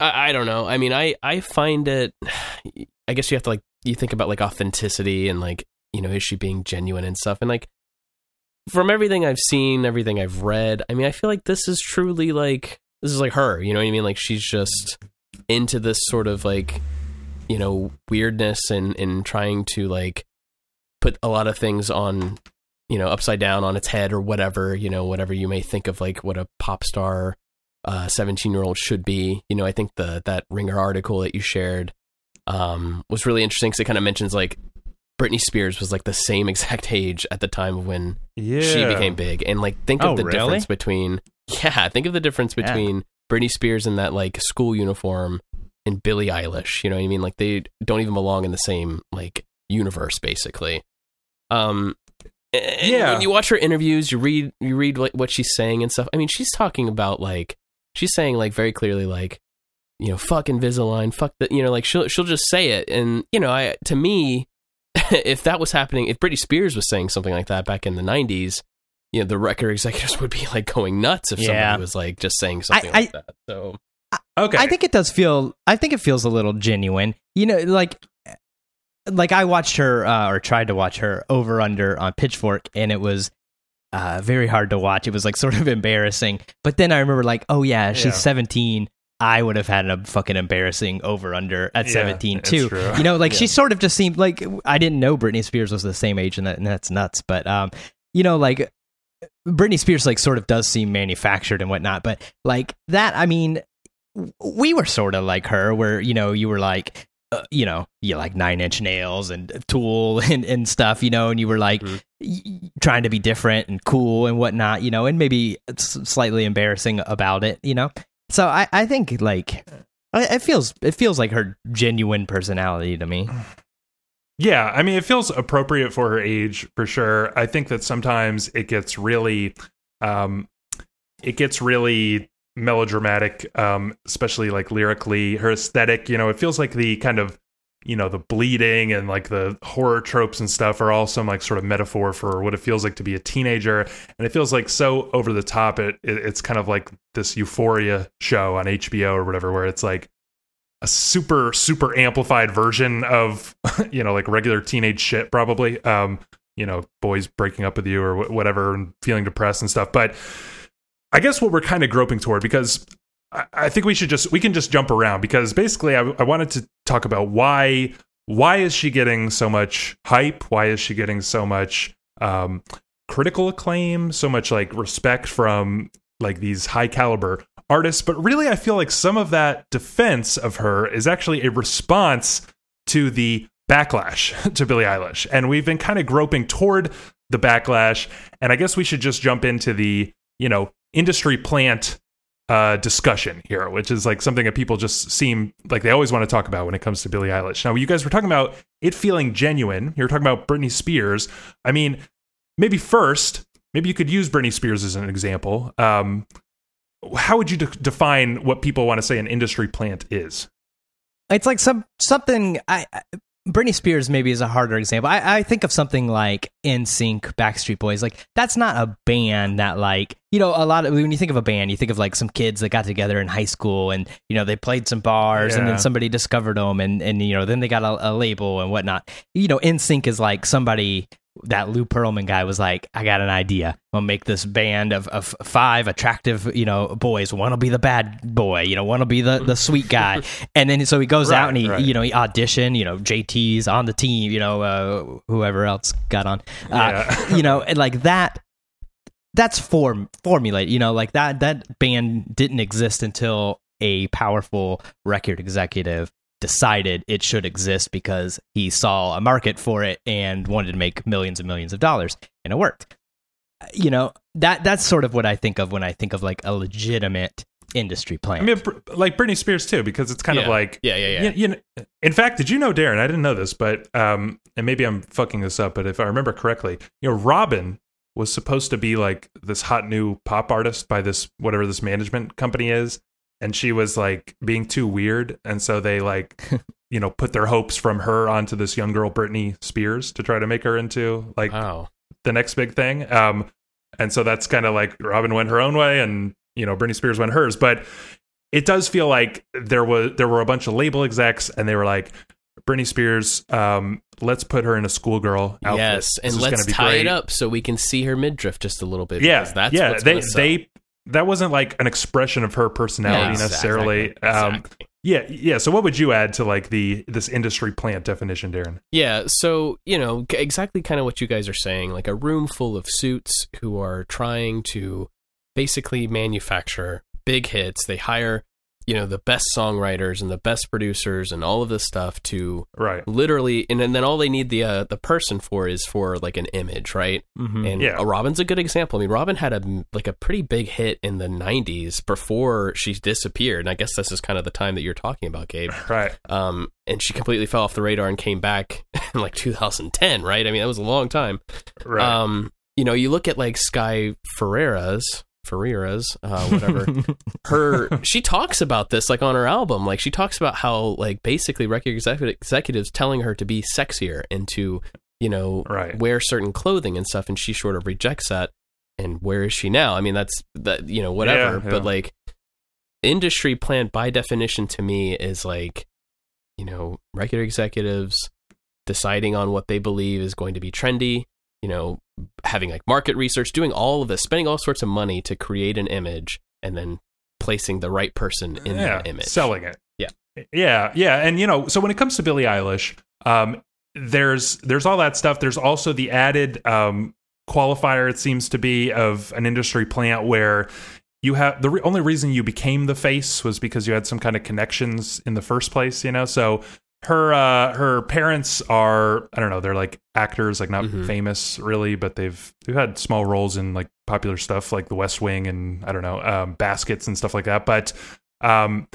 I, I don't know. I mean, I I find it I guess you have to like you think about like authenticity and like, you know, is she being genuine and stuff and like from everything I've seen, everything I've read, I mean, I feel like this is truly like this is like her, you know what I mean? Like she's just into this sort of like you know, weirdness and and trying to like put a lot of things on you know upside down on its head or whatever you know whatever you may think of like what a pop star 17 year old should be you know i think the that ringer article that you shared um was really interesting because it kind of mentions like britney spears was like the same exact age at the time of when yeah she became big and like think Oh, of the really? difference between yeah think of the difference Yeah. Britney spears in that like school uniform and billie eilish you know what i mean? Like they don't even belong in the same like universe basically. Um and Yeah. when you watch her interviews you read you read like what she's saying and stuff i mean she's talking about like she's saying like very clearly like you know fuck invisalign fuck the you know like she'll she'll just say it. And you know i to me if that was happening if britney spears was saying something like that back in the 90s you know the record executives would be like going nuts if Yeah. somebody was like just saying something I- like that so okay I think it does feel. I think it feels a little genuine. You know, like like I watched her uh, or tried to watch her over under on Pitchfork, and it was uh, very hard to watch. It was like sort of embarrassing. But then I remember like, oh yeah, she's Yeah. seventeen. I would have had a fucking embarrassing over under at Yeah, 17 too. You know, like Yeah. she sort of just seemed like I didn't know Britney Spears was the same age and, that, and that's nuts. But um, you know, like Britney Spears like sort of does seem manufactured and whatnot. But like that, I mean, we were sort of like her, where you know you were like. Uh, you know, you like Nine Inch Nails and Tool and, and stuff, you know, and you were like Mhm. y- trying to be different and cool and whatnot, you know, and maybe slightly embarrassing about it, you know. So I, I think like it feels it feels like her genuine personality to me. Yeah, I mean, it feels appropriate for her age for sure. I think that sometimes it gets really, um, it gets really melodramatic, um, especially like lyrically. Her aesthetic, you know, it feels like the kind of, you know, the bleeding and like the horror tropes and stuff are all some like sort of metaphor for what it feels like to be a teenager, and it feels like so over the top. It, it it's kind of like this Euphoria show on HBO or whatever, where it's like a super super amplified version of you know like regular teenage shit probably. Um you know boys breaking up with you or wh- whatever and feeling depressed and stuff. But i guess what we're kind of groping toward because I, think we should just we can just jump around because basically I, I wanted to talk about why why is she getting so much hype? Why is she getting so much um critical acclaim? So much like respect from like these high caliber artists but really i feel like some of that defense of her is actually a response to the backlash to Billie Eilish, and we've been kind of groping toward the backlash. And I guess we should just jump into the you know industry plant uh, discussion here, which is like something that people just seem like they always want to talk about when it comes to Billie Eilish. Now, you guys were talking about it feeling genuine. You were talking about Britney Spears. I mean, maybe first, maybe you could use Britney Spears as an example. Um, how would you de- define what people want to say an industry plant is? It's like some something. I, I Britney Spears maybe is a harder example. I, I think of something like NSYNC, Backstreet Boys. Like that's not a band that like you know a lot of when you think of a band, you think of like some kids that got together in high school and you know they played some bars and then somebody discovered them and and you know then they got a, a label and whatnot. You know, NSYNC is like somebody that Lou Pearlman guy was like, I got an idea. I'm gonna make this band of, of five attractive, you know, boys. One will be the bad boy, you know, one will be the, the sweet guy. and then so he goes Right, out and he, right. you know, he audition, you know, JT's on the team, you know, uh, whoever else got on. Uh, Yeah. you know, and like that that's form formulate, you know, like that that band didn't exist until a powerful record executive decided it should exist because he saw a market for it and wanted to make millions and millions of dollars and it worked you know that that's sort of what i think of when i think of like a legitimate industry plan I mean, like Britney Spears too, because it's kind of like Yeah, yeah, yeah. You, you know, in fact, did you know, Darren? I didn't know this, but um, and maybe I'm fucking this up, but if I remember correctly, you know, Robyn was supposed to be like this hot new pop artist by this whatever this management company is, and she was like being too weird, and so they like, you know, put their hopes from her onto this young girl Britney Spears to try to make her into like Wow. the next big thing. Um, and so that's kind of like Robyn went her own way, and you know Britney Spears went hers. But it does feel like there was there were a bunch of label execs, and they were like, Britney Spears, um, let's put her in a schoolgirl outfit. Yes, and let's tie great. it up so we can see her midriff just a little bit. Yeah, because that's yeah. They they that wasn't like an expression of her personality Yeah, necessarily. exactly, Um, exactly. yeah, yeah. So what would you add to like the this industry plant definition, Darren? Yeah, so, you know, exactly kind of what you guys are saying, like a room full of suits who are trying to basically manufacture big hits. They hire, you know, the best songwriters and the best producers and all of this stuff to Right. literally and then, then all they need the uh, the person for is for like an image, right? Mhm. And Yeah. uh, Robyn's a good example. I mean, Robyn had a like a pretty big hit in the '90s before she disappeared, and I guess this is kind of the time that you're talking about, Gabe. Right. Um, and she completely fell off the radar and came back in like 2010, right? I mean, that was a long time. Right. Um, you know, you look at like Sky Ferreira's, Ferreira's, uh, whatever. her, she talks about this like on her album. Like she talks about how like basically record exec- executives telling her to be sexier and to, you know, Right. wear certain clothing and stuff, and she sort of rejects that. And where is she now? I mean, that's that you know whatever, Yeah, yeah. but like industry plant by definition to me is like you know record executives deciding on what they believe is going to be trendy you know having like market research doing all of this spending all sorts of money to create an image and then placing the right person in yeah, that image selling it. Yeah. yeah, yeah, and you know, so when it comes to Billie Eilish, um, there's there's all that stuff. There's also the added um, qualifier. It seems to be of an industry plant where you have the re- only reason you became the face was because you had some kind of connections in the first place. You know, so her uh, her parents are I don't know they're like actors, like not Mhm. famous really, but they've they've had small roles in like popular stuff like The West Wing and I don't know um, Baskets and stuff like that. But um,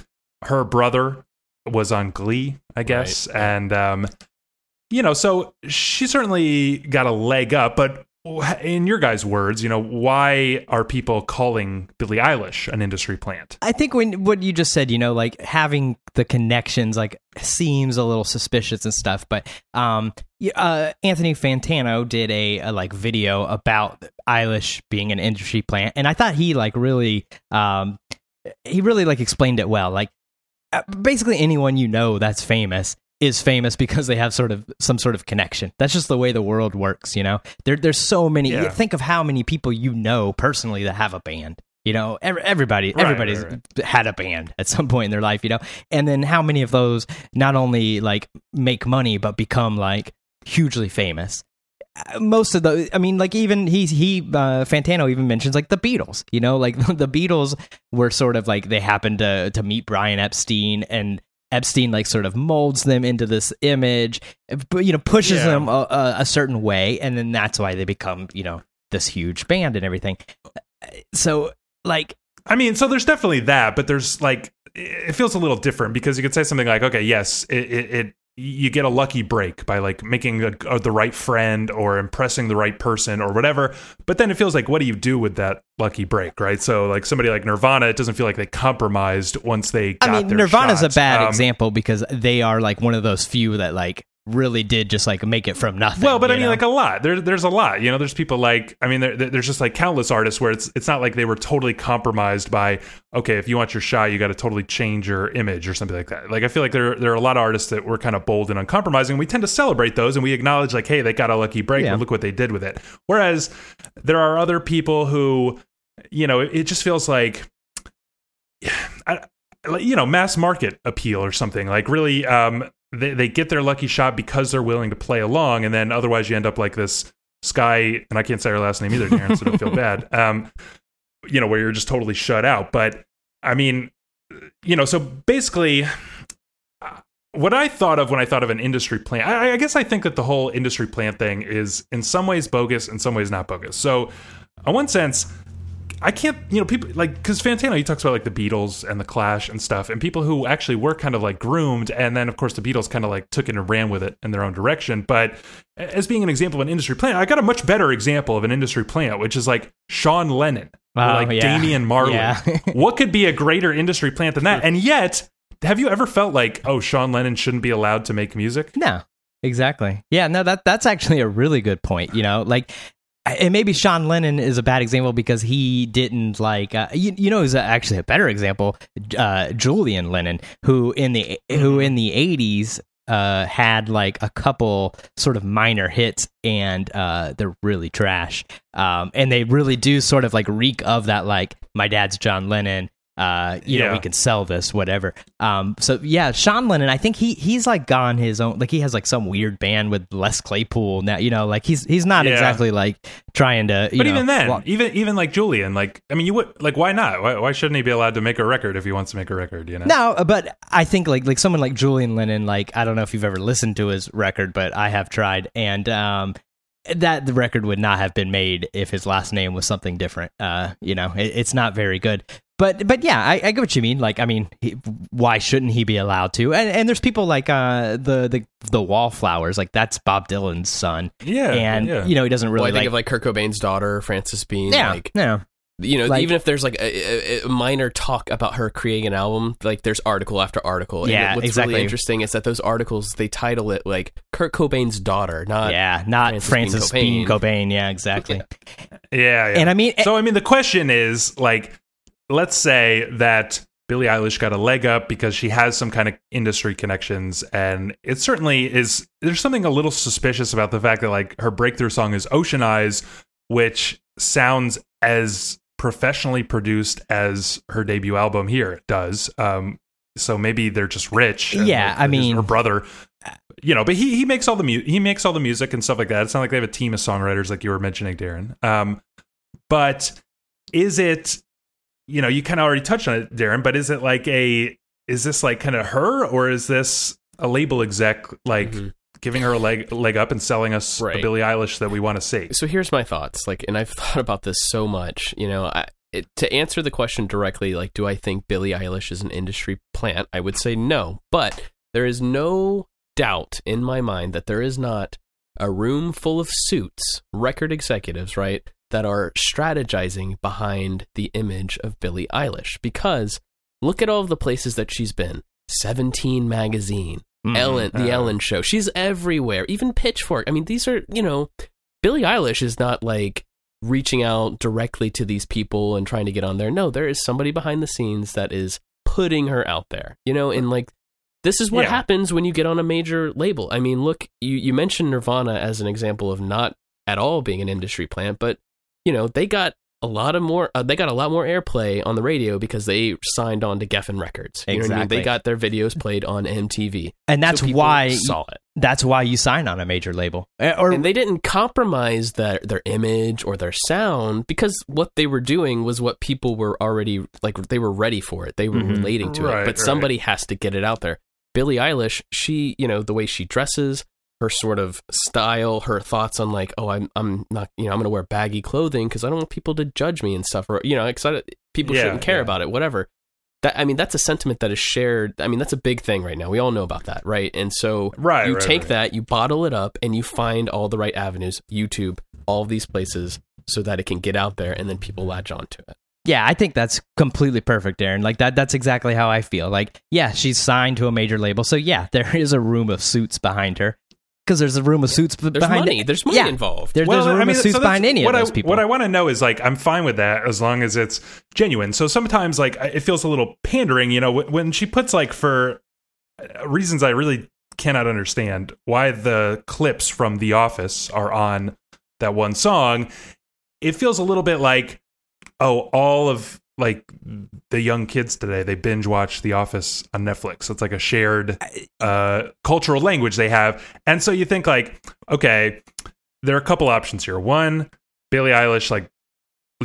her brother was on Glee, I guess, Right. and um, you know, so she certainly got a leg up. But in your guys' words, you know, why are people calling Billie Eilish an industry plant? I think when what you just said, you know, like having the connections, like seems a little suspicious and stuff. But um, uh, Anthony Fantano did a, a like video about Eilish being an industry plant, and I thought he like really, um, he really like explained it well. Like uh, basically anyone you know that's famous is famous because they have sort of some sort of connection. That's just the way the world works, you know. There, there's so many. Yeah. Think of how many people you know personally that have a band. You know, ev- everybody, Right, everybody's right, had a band at some point in their life, you know. And then how many of those not only like make money but become like hugely famous? Uh, Most of the, I mean, like even he he uh, Fantano even mentions like the Beatles. You know, like the Beatles were sort of like they happened to to meet Brian Epstein and Epstein like sort of molds them into this image, but you know pushes Yeah. them a, a, certain way, and then that's why they become you know this huge band and everything. So like I mean, so there's definitely that, but there's like it feels a little different because you could say something like, okay, yes, it, it, it you get a lucky break by like making a, uh, the right friend or impressing the right person or whatever. But then it feels like, what do you do with that lucky break, right? So like somebody like Nirvana, it doesn't feel like they compromised once they. Got I mean, Nirvana's shots. a bad Um, example because they are like one of those few that like really did just like make it from nothing. Well, but I mean, know? like a lot. There, there's a lot. You know, there's people like I mean, there, there's just like countless artists where it's it's not like they were totally compromised by okay, if you want your shot, you got to totally change your image or something like that. Like I feel like there there are a lot of artists that were kind of bold and uncompromising. We tend to celebrate those and we acknowledge like, hey, they got a lucky break, Yeah. look what they did with it. Whereas there are other people who, you know, it, it just feels like. I, like, you know, mass market appeal or something like really, um, they, they get their lucky shot because they're willing to play along, and then otherwise you end up like this Sky, and I can't say her last name either, Darren, so don't feel bad. Um, you know, where you're just totally shut out. But I mean, you know, so basically, uh, what I thought of when I thought of an industry plant, I, I guess I think that the whole industry plant thing is in some ways bogus, in some ways not bogus. So, in one sense, I can't, you know, people like because Fantano he talks about like the Beatles and the Clash and stuff, and people who actually were kind of like groomed, and then of course the Beatles kind of like took it and ran with it in their own direction. But as being an example of an industry plant, I got a much better example of an industry plant, which is like Sean Lennon Oh, like yeah. Damian Marley. Yeah. what could be a greater industry plant than that? And yet, have you ever felt like, oh, Sean Lennon shouldn't be allowed to make music? No, exactly. Yeah, no, that that's actually a really good point. You know, like, and maybe Sean Lennon is a bad example because he didn't like. Uh, you, you know, is actually a better example. Uh, Julian Lennon, who in the who in the eighties. Uh, had like a couple sort of minor hits, and uh, they're really trash. Um, and they really do sort of like reek of that, like my dad's John Lennon. Uh, you know, we can sell this, whatever. Um, so yeah, Sean Lennon, I think he he's like gone his own, like he has like some weird band with Les Claypool now. You know, like he's he's not Yeah. exactly like trying to. You But know, even then, wa- even even like Julian, like I mean, you would like why not? Why, why shouldn't he be allowed to make a record if he wants to make a record? You know? No, but I think like like someone like Julian Lennon, like I don't know if you've ever listened to his record, but I have tried, and um, that the record would not have been made if his last name was something different. Uh, you know, it, it's not very good. But but yeah, I, I get what you mean. Like, I mean, he, why shouldn't he be allowed to? And and there's people like uh the the the Wallflowers, like that's Bob Dylan's son, Yeah, and yeah. you know he doesn't Well, I really think like. of like Kurt Cobain's daughter, Frances Bean. yeah, Like, no, you know, Like- even if there's like a, a, a minor talk about her creating an album, like there's article after article. And Yeah, what's exactly. really interesting is that those articles they title it like Kurt Cobain's daughter, not yeah, not Frances Francis Bean Bean Cobain. Cobain. Yeah, exactly. yeah, yeah. And I mean, so I mean, the question is like, let's say that Billie Eilish got a leg up because she has some kind of industry connections, and it certainly is. There's something a little suspicious about the fact that like her breakthrough song is "Ocean Eyes," which sounds as professionally produced as her debut album here does. Um, so maybe they're just rich. Yeah, I mean- her brother. You know, but he he makes all the mu- he makes all the music and stuff like that. It's not like they have a team of songwriters like you were mentioning, Darren. Um, but is it you know you kind of already touched on it darren but is it like a is this like kind of her or is this a label exec like Mhm. giving her a leg leg up and selling us a billie eilish that we want to see So here's my thoughts. Like, and I've thought about this so much. You know, I, it, to answer the question directly, like, do I think Billie Eilish is an industry plant? I would say no. But there is no doubt in my mind that there is not a room full of suits, record executives, right, that are strategizing behind the image of Billie Eilish. Because look at all of the places that she's been. 17 magazine, Mhm. Ellen, the Uh. Ellen show. She's everywhere. Even Pitchfork. I mean, these are, you know, Billie Eilish is not like reaching out directly to these people and trying to get on there. No, there is somebody behind the scenes that is putting her out there. You know, and like this is what Yeah. happens when you get on a major label. I mean, look, you you mentioned Nirvana as an example of not at all being an industry plant, but you know, they got a lot of more uh, they got a lot more airplay on the radio because they signed on to Geffen Records. You know what I mean? Exactly. They got their videos played on MTV. and that's So why saw it. that's why you sign on a major label, Eh, or and they didn't compromise their their image or their sound because what they were doing was what people were already like they were ready for it they were Mhm. relating to Right, it but right. somebody has to get it out there Billie Eilish, she, you know, the way she dresses, her sort of style, her thoughts on like, oh, I'm, I'm not, you know, I'm going to wear baggy clothing because I don't want people to judge me and stuff, or you know, because people Yeah, shouldn't care yeah. about it, whatever. That I mean, that's a sentiment that is shared. I mean, that's a big thing right now. We all know about that, right? And so Right, you right, take right. that, you bottle it up, and you find all the right avenues, YouTube, all of these places, so that it can get out there, and then people latch onto it. Yeah, I think that's completely perfect, Aaron. Like that that's exactly how I feel. Like, yeah, she's signed to a major label. So yeah, there is a room of suits behind her. Because there's a room of suits b- There's behind money. it. There's money yeah, involved. There, there's a room of suits so behind any what of those I, people. What I want to know is like, I'm fine with that as long as it's genuine. So sometimes like it feels a little pandering, you know, when she puts like for uh, reasons I really cannot understand why the clips from The Office are on that one song. It feels a little bit like, oh, all of like the young kids today they binge watch The Office on Netflix. It's like a shared uh, cultural language they have, and so you think like, okay, there are a couple options here. One, Billie Eilish like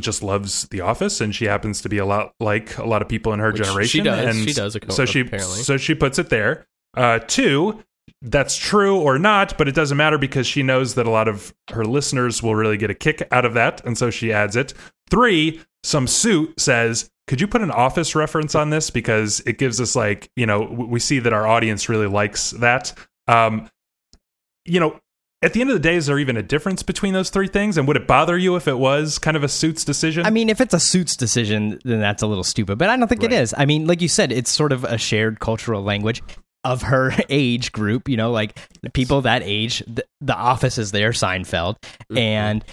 just loves The Office, and she happens to be a lot like a lot of people in her Which generation. she does. And She does, So she apparently. so she puts it there. Uh, two, that's true or not, but it doesn't matter because she knows that a lot of her listeners will really get a kick out of that, and so she adds it. Three, some suit says, "Could you put an Office reference on this because it gives us like you know we see that our audience really likes that." Um, you know, at the end of the day, is there even a difference between those three things? And would it bother you if it was kind of a suits decision? I mean, if it's a suits decision, then that's a little stupid. But I don't think it Right. is. I mean, like you said, it's sort of a shared cultural language of her age group. You know, like the people that age, the, the office is there, Seinfeld, Mm-hmm. and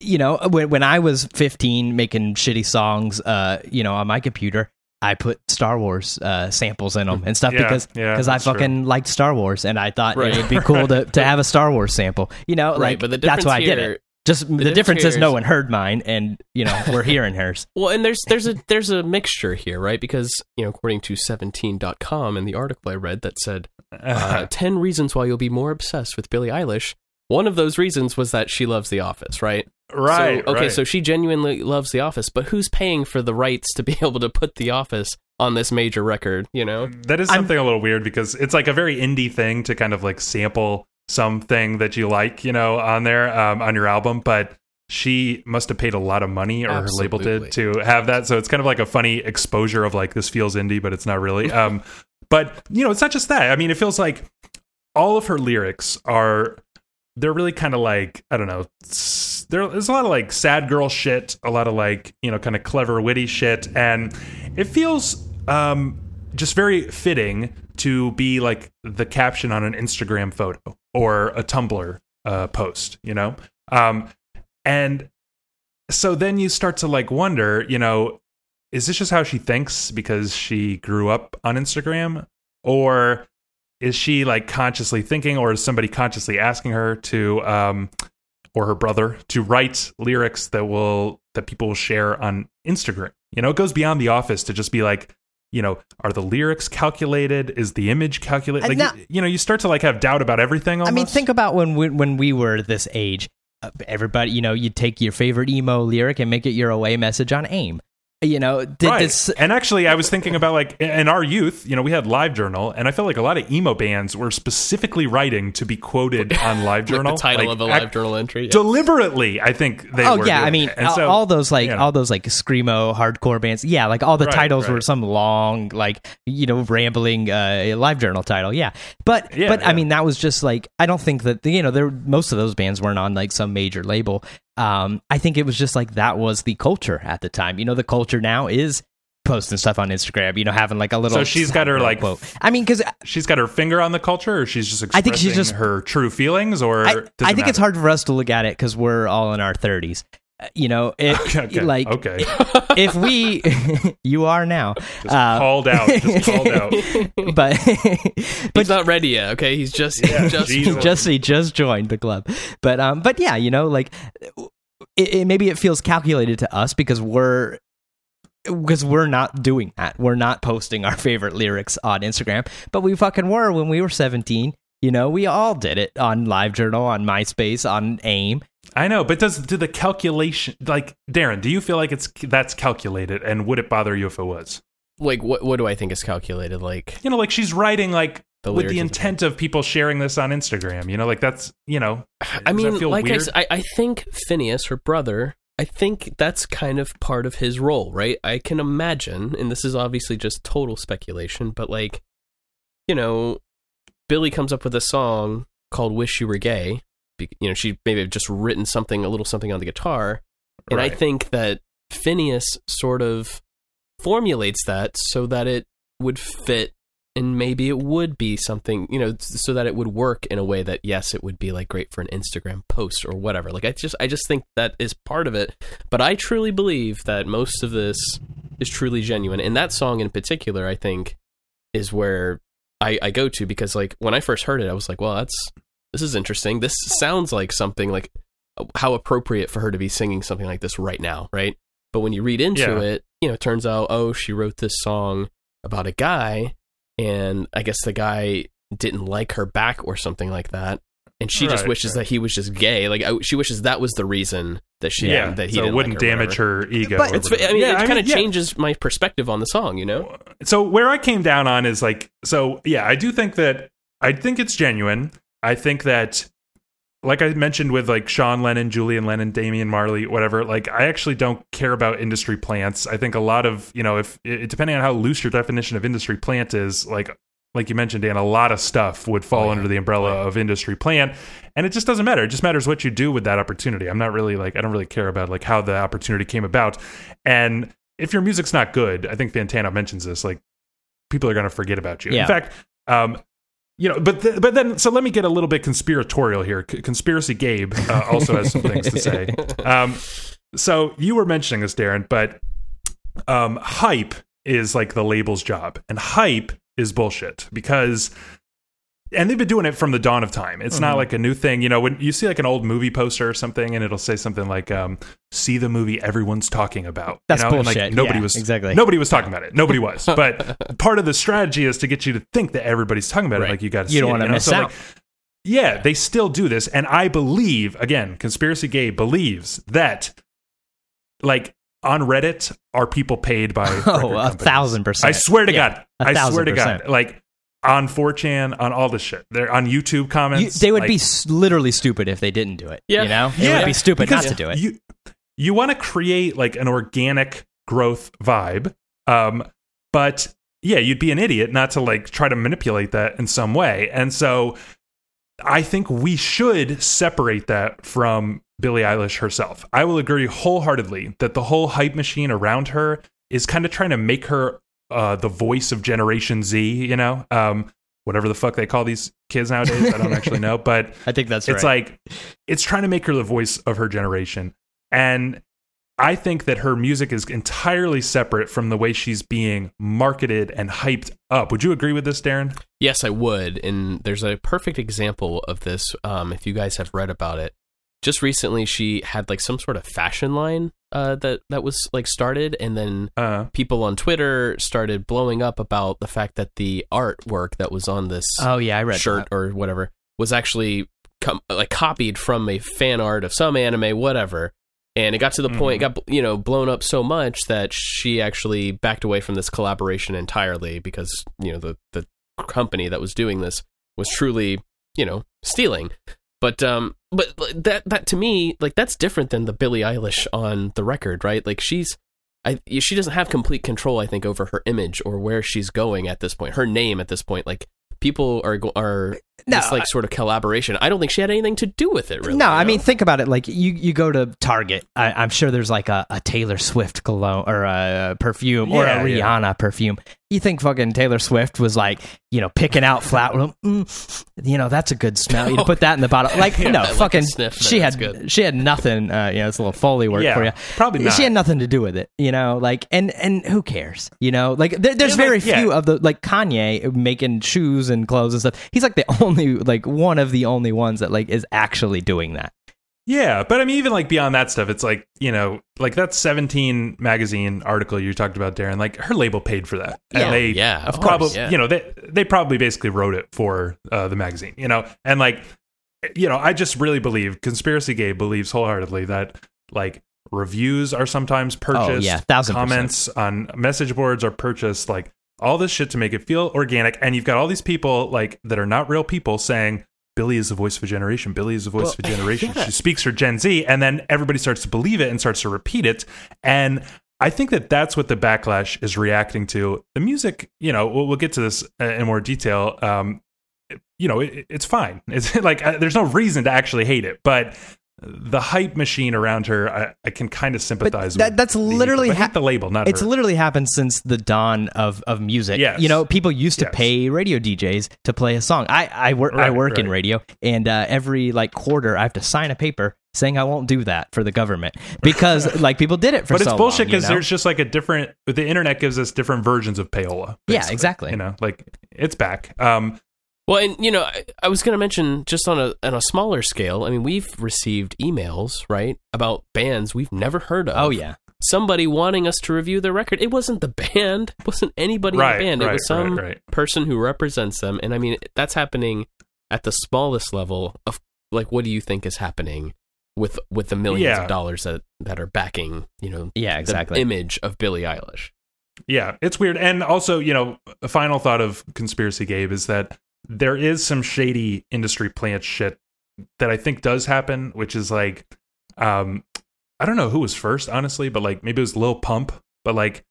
you know, when when I was 15 making shitty songs, uh, you know, on my computer. I put Star Wars uh, samples in them and stuff Yeah, because yeah, because I that's true. fucking liked Star Wars and I thought Right. it would be cool to, to have a Star Wars sample. You know, Right, like but the that's difference why I did it. Just the, difference difference is no one heard mine, and you know we're hearing hers. Well, and there's there's a there's a mixture here, right? Because you know, according to 17.com and the article I read that said uh, 10 reasons why you'll be more obsessed with Billie Eilish. One of those reasons was that she loves The Office, right? right. So, okay, right. so she genuinely loves The Office, but who's paying for the rights to be able to put The Office on this major record? You know, That is I'm- something a little weird because it's like a very indie thing to kind of like sample something that you like, you know, on there um, on your album, but she must have paid a lot of money or her label did to have that. So it's kind of like a funny exposure of like this feels indie, but it's not really. Um, but you know, it's not just that. I mean, it feels like all of her lyrics are they're really kind of like I don't know. There, there's a lot of like sad girl shit, a lot of like you know kind of clever witty shit, and it feels um, just very fitting to be like the caption on an Instagram photo or a Tumblr uh, post, you know. Um, and so then you start to like wonder, you know, is this just how she thinks because she grew up on Instagram, or is she like consciously thinking or is somebody consciously asking her to um or her brother to write lyrics that will that people will share on Instagram. You know, it goes beyond the office to just be like, you know, are the lyrics calculated? Is the image calculated? Like you know, you start to like have doubt about everything almost. I mean, think about when we, when we were this age. Uh, everybody, you know, you take your favorite emo lyric and make it your away message on AIM. You know, did right. this? and actually, I was thinking about like in our youth, you know, we had LiveJournal, and I felt like a lot of emo bands were specifically writing to be quoted on like LiveJournal. the title like, of a live journal entry. Yeah. deliberately. I think they. oh yeah, I mean. So- all those like you know. all those like screamo hardcore bands. Yeah, like all the Right, titles were some long, like you know, rambling uh, live journal title. Yeah, but Yeah, but yeah. I mean, that was just like I don't think that you know there most of those bands weren't on like some major label. Um, I think it was just like that was the culture at the time. You know, the culture now is posting stuff on Instagram. You know, having like a little. So she's got her, like, quote. I mean, because she's got her finger on the culture, or she's just I think she's just- her true feelings, or I, I think it's hard for us to look at it because we're all in our thirties. Uh, You know, it, Okay, like okay, if we, you are now, just uh, called out, just called out. but but He's not ready yet. Okay, he's just Yeah, just Jesus. just he just joined the club. But um, but yeah, you know, like it, it, maybe it feels calculated to us because we're because we're not doing that. We're not posting our favorite lyrics on Instagram, but we fucking were when we were seventeen. You know, we all did it on LiveJournal, on MySpace, on AIM. I know, but does do the calculation like Darren? Do you feel like it's that's calculated, and would it bother you if it was? like what what do I think is calculated? Like You know, like she's writing like the with the intent of people sharing this on Instagram. You know, like that's you know. I mean, like I, weird? s- I, I think Finneas, her brother, I think that's kind of part of his role, right? I can imagine, and this is obviously just total speculation, but like, you know, Billie comes up with a song called "Wish You Were Gay." You know, she maybe have just written something, a little something on the guitar, and I think that Finneas sort of formulates that so that it would fit and maybe it would be something you know so that it would work in a way that yes it would be like great for an instagram post or whatever. Like i just i just think that is part of it. But i truly believe that most of this is truly genuine. And that song in particular i think is where i i go to because like when i first heard it i was like well that's this is interesting this sounds like something like how appropriate for her to be singing something like this right now right but when you read into Yeah. it you know it turns out oh she wrote this song about a guy and I guess the guy didn't like her back or something like that. And she just wishes right. that he was just gay. Like I, she wishes that was the reason that she yeah, that he so didn't wouldn't like her, damage whatever. her ego. But It's. I mean Yeah, it kind of yeah. changes my perspective on the song. You know. So where I came down on is like, so yeah, I do think that I think it's genuine. I think that, like I mentioned with like Sean Lennon, Julian Lennon, Damian Marley, whatever. Like I actually don't care about industry plants. I think a lot of you know, if it, depending on how loose your definition of industry plant is, like like you mentioned, Dan, a lot of stuff would fall Oh, yeah. under the umbrella Oh, yeah. of industry plant, and it just doesn't matter. It just matters what you do with that opportunity. I'm not really like I don't really care about like how the opportunity came about, and if your music's not good, I think Fantano mentions this. Like people are going to forget about you. Yeah. In fact, um, you know, but th- but then so let me get a little bit conspiratorial here. C- Conspiracy Gabe uh, also has some things to say. Um, so you were mentioning this, Darren, but um, hype is like the label's job, and hype is bullshit because. And they've been doing it from the dawn of time. It's not Mhm. like a new thing. You know, when you see like an old movie poster or something, and it'll say something like, um, "See the movie everyone's talking about." That's you know? And, like, bullshit. nobody Yeah, was exactly. Nobody was talking about it. Nobody was. But part of the strategy is to get you to think that everybody's talking about Right. it. Like you got to. You don't wanna miss out. yeah, they still do this, and I believe again, conspiracy Gabe believes that, like on Reddit, are people paid by Oh, a companies. thousand percent. I swear to Yeah, God, a I swear to percent. God, like on 4chan, on all this shit, they're on YouTube You, comments. they would like, be s- literally stupid if they didn't do it. Yeah. You know, it Yeah, would be stupid not to do it. You you want to create like an organic growth vibe, um, but yeah, you'd be an idiot not to like try to manipulate that in some way. And so, I think we should separate that from Billie Eilish herself. I will agree wholeheartedly that the whole hype machine around her is kind of trying to make her uh, the voice of Generation Z. You know, um, whatever the fuck they call these kids nowadays. I don't actually know, but I think that's it's right. like it's trying to make her the voice of her generation. And I think that her music is entirely separate from the way she's being marketed and hyped up. Would you agree with this, Darren? Yes, I would. And there's a perfect example of this. Um, if you guys have read about it, just recently she had like some sort of fashion line uh, that that was like started, and then Uh, people on Twitter started blowing up about the fact that the artwork that was on this oh yeah, I read shirt that. or whatever was actually com- like copied from a fan art of some anime, whatever. And it got to the point, it got you know blown up so much that she actually backed away from this collaboration entirely because you know the the company that was doing this was truly you know stealing. But um, but that that to me like that's different than the Billie Eilish on the record, right? Like she's. I, she doesn't have complete control, I think, over her image or where she's going at this point. Her name at this point, like people are are No, this like sort of collaboration. I don't think she had anything to do with it. Really, no, I know? mean, think about it. Like you, you go to Target. I, I'm sure there's like a, a Taylor Swift cologne or a perfume or Yeah, a yeah. Rihanna perfume. You think fucking Taylor Swift was like, you know, picking out flower? Mm, you know, that's a good smell. You put that in the bottle. Like, Yeah, no, like a fucking. sniff, she had good. she had nothing. Uh, you know, it's a little foley work for you. probably not. She had nothing to do with it. You know, like, and and who cares? You know, like there, there's very like, few of the like Kanye making shoes and clothes and stuff. He's like the only like one of the only ones that like is actually doing that. yeah, but I mean, even like beyond that stuff, it's like you know, like that 17 magazine article you talked about, Darren. Like her label paid for that, Yeah. and they yeah, of probably course, yeah. you know they they probably basically wrote it for uh, the magazine you know and like you know i just really believe conspiracy Gabe believes wholeheartedly that like reviews are sometimes purchased Oh, yeah, thousand percent. comments on message boards are purchased like all this shit to make it feel organic, and you've got all these people like that are not real people saying. Billie is the voice of a generation. Billie is the voice Well, of a generation. yeah. She speaks for Gen Z, and then everybody starts to believe it and starts to repeat it. And I think that that's what the backlash is reacting to. The music, you know, we'll, we'll get to this uh, in more detail. Um, you know, it, it's fine. It's like uh, there's no reason to actually hate it, but the hype machine around her, I, I can kind of sympathize that- with. that's the- literally but ha- the label, not It's her. literally happened since the dawn of, of music. Yes. You know, people used to Yes. pay radio DJs to play a song. I I work I Right, in radio, and uh, every like quarter I have to sign a paper saying I won't do that for the government because like people did it for but so it's bullshit long, you because know? there's just like a different. The internet gives us different versions of payola. Yeah, exactly. You know, like it's back. Um, Well, and you know, I, I was going to mention just on a on a smaller scale. I mean, we've received emails right about bands we've never heard of. Oh yeah. somebody wanting us to review their record. It wasn't the band. It wasn't anybody right, in the band. right, it was some right, right. person who represents them. And I mean, that's happening at the smallest level of like, what do you think is happening with with the millions Yeah. of dollars that that are backing? You know, Yeah, the exactly. image of Billie Eilish. Yeah, it's weird. And also, you know, a final thought of conspiracy Gabe is that there is some shady industry plant shit that I think does happen, which is like um I don't know who was first, honestly, but like maybe it was Lil Pump, but like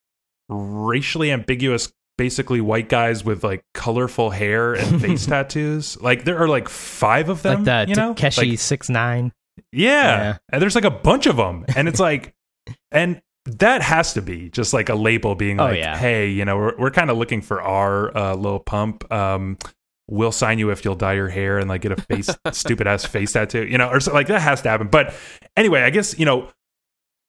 racially ambiguous basically white guys with like colorful hair and face tattoos. Like there are like five of them, like the you know? Tekashi Like, six nine. yeah. Yeah. And there's like a bunch of them. And it's like, and that has to be just like a label being Oh, like, yeah. hey, you know, we're, we're kind of looking for our uh, Lil Pump. Um, we'll sign you if you'll dye your hair and like get a face, stupid ass face tattoo, you know, or so, like that has to happen. But anyway, I guess, you know,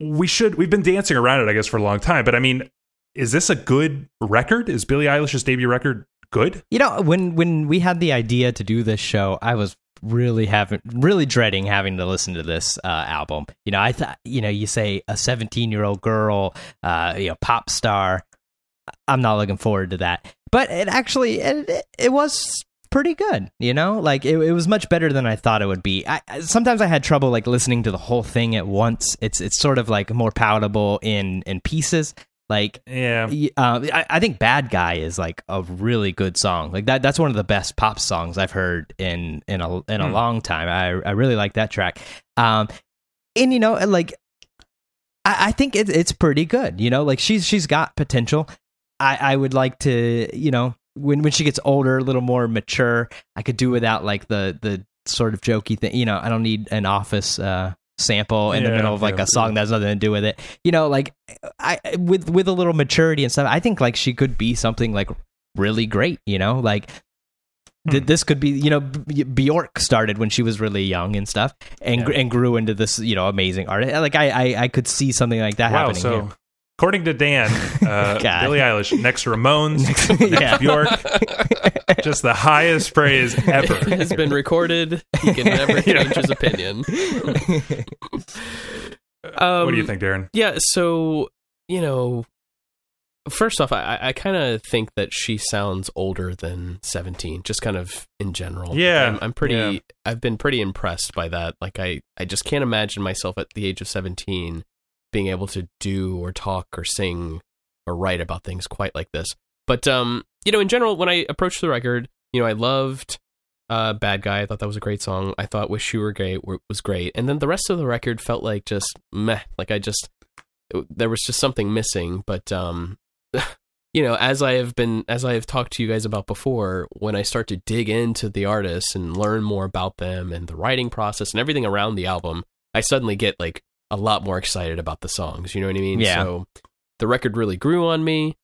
we should, we've been dancing around it, I guess, for a long time. But I mean, is this a good record? Is Billie Eilish's debut record good? You know, when when we had the idea to do this show, I was really having really dreading having to listen to this uh, album. You know, I thought you know, you say a 17 year old girl, uh, you know, pop star. I'm not looking forward to that, but it actually it, it, was pretty good. You know, like it, it was much better than I thought it would be. I, sometimes I had trouble like listening to the whole thing at once. It's it's sort of like more palatable in in pieces. Like Yeah. Uh, I, I think "Bad Guy" is like a really good song. Like that, that's one of the best pop songs I've heard in in a in a Hmm. long time. I I really like that track. Um, and you know, like I, I think it, it's pretty good. You know, like she's she's got potential. I I would like to, you know, when when she gets older, a little more mature, I could do without like the the sort of jokey thing. You know, I don't need an office. Uh, sample in the middle of like yeah, a song that has nothing to do with it you know like I with with a little maturity and stuff. I think like she could be something like really great. You know, like th- Hmm. this could be. You know, B- Bjork started when she was really young and stuff, and gr- Yeah. and grew into this you know amazing artist. Like I I, I could see something like that Wow. happening. So, here. According to Dan, uh, Billie Eilish next to Ramones, Next- next yeah. Bjork, just the highest praise ever. It has been recorded. He can never change his opinion. Um, what do you think, Darren? Yeah, so you know, first off, I, I kind of think that she sounds older than seventeen, just kind of in general. Yeah, I'm, I'm pretty. yeah. I've been pretty impressed by that. Like, I, I just can't imagine myself at the age of seventeen being able to do or talk or sing or write about things quite like this. But um, you know, in general, when I approached the record, you know, I loved uh, "Bad Guy." I thought that was a great song. I thought "Wish You Were Gay" was great, and then the rest of the record felt like just meh. Like I just there was just something missing. But um, you know, as I have been, as I have talked to you guys about before, when I start to dig into the artists and learn more about them and the writing process and everything around the album, I suddenly get like a lot more excited about the songs. You know what I mean? Yeah. So the record really grew on me.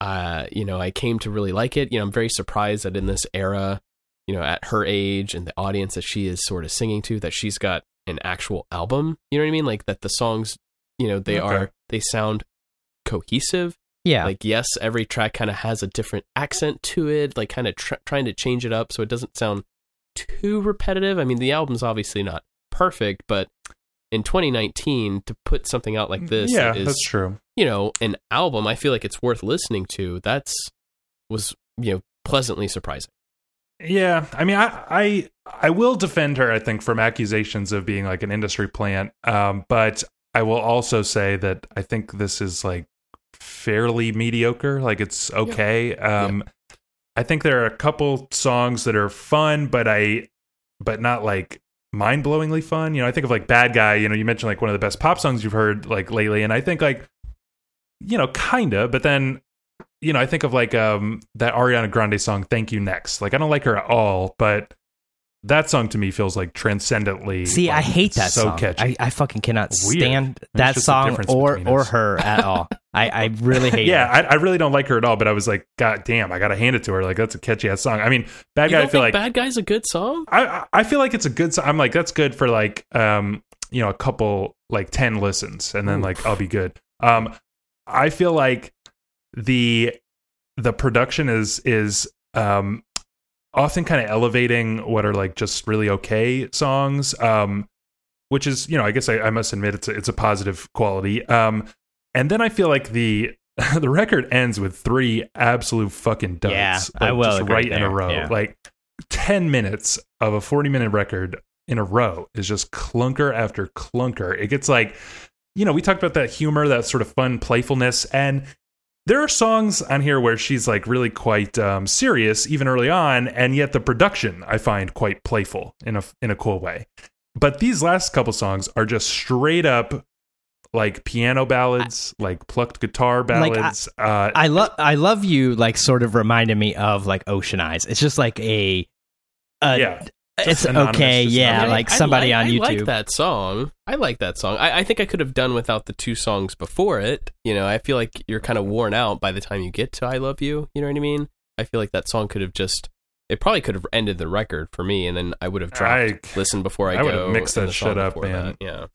Uh, you know, I came to really like it. You know, I'm very surprised that in this era, you know, at her age and the audience that she is sort of singing to, that she's got an actual album. You know what I mean? Like that the songs, you know, they Okay. are they sound cohesive. yeah, Like yes, every track kind of has a different accent to it, like kind of tr- trying to change it up so it doesn't sound too repetitive. I mean, the album's obviously not perfect, but in 2019 to put something out like this yeah, is that's true. you know, an album I feel like it's worth listening to. That's was, you know, pleasantly surprising. Yeah, I mean, I, I I will defend her. I think from accusations of being like an industry plant, um, but I will also say that I think this is like fairly mediocre. Like it's okay. Um, I think there are a couple songs that are fun, but I, but not like mind blowingly fun. You know, I think of like Bad Guy. You know, you mentioned like one of the best pop songs you've heard like lately, and I think like, you know, kinda. But then, you know, I think of like um that Ariana Grande song "Thank You Next." Like I don't like her at all, but that song to me feels like transcendently. See, I hate that so song. catchy. I, I fucking cannot Weird. stand that song or or us. her at all. I, I really hate yeah, it. I, I really don't like her at all, but I was like, God damn, I gotta hand it to her. Like that's a catchy ass song. I mean, Bad You Guy, I feel like Bad Guy's a good song? I I- I feel like it's a good song. I'm like, that's good for like um, you know, a couple like ten listens, and then Ooh. like I'll be good. Um, I feel like the the production is is um often kind of elevating what are like just really okay songs. Um, which is you know, I guess I, I must admit it's a, it's a positive quality. Um, and then I feel like the the record ends with three absolute fucking duds. Yeah, like, I will just right in a row. yeah. Like ten minutes of a forty minute record in a row is just clunker after clunker. It gets like, you know, we talked about that humor, that sort of fun playfulness, and there are songs on here where she's like really quite um, serious, even early on, and yet the production I find quite playful in a in a cool way. But these last couple songs are just straight up like piano ballads, like plucked guitar Like, I- ballads. uh, I love I love you like sort of reminded me of like Ocean Eyes. It's just like a, a yeah, it's Just anonymous, okay, just yeah, anonymous. like somebody like- on I YouTube. like that song. I like that song. I, I think I could have done without the two songs before it. You know, I feel like you're kind of worn out by the time you get to "I Love You." You know what I mean? I feel like that song could have just. It probably could have ended the record for me, and then I would have dropped I- "Listen Before I, I Go." would have mixed that shit up, man. that. Yeah,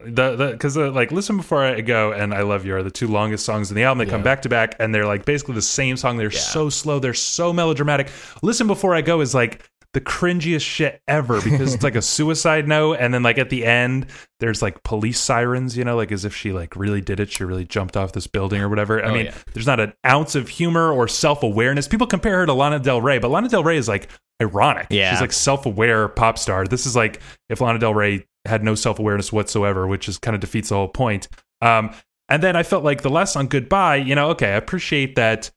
the the because uh, like listen before I go and I love you are the two longest songs in the album. They come back to back and they're like basically the same song. They're Yeah. so slow. They're so melodramatic. Listen before I go is like the cringiest shit ever because it's like a suicide note and then like at the end there's like police sirens you know like as if she like really did it she really jumped off this building or whatever i Oh, mean yeah. there's not an ounce of humor or self-awareness people compare her to lana del rey but lana del rey is like ironic Yeah. she's like self-aware pop star this is like if lana del rey had no self-awareness whatsoever which is kind of defeats the whole point. Um and then i felt like the last song goodbye you know okay i appreciate that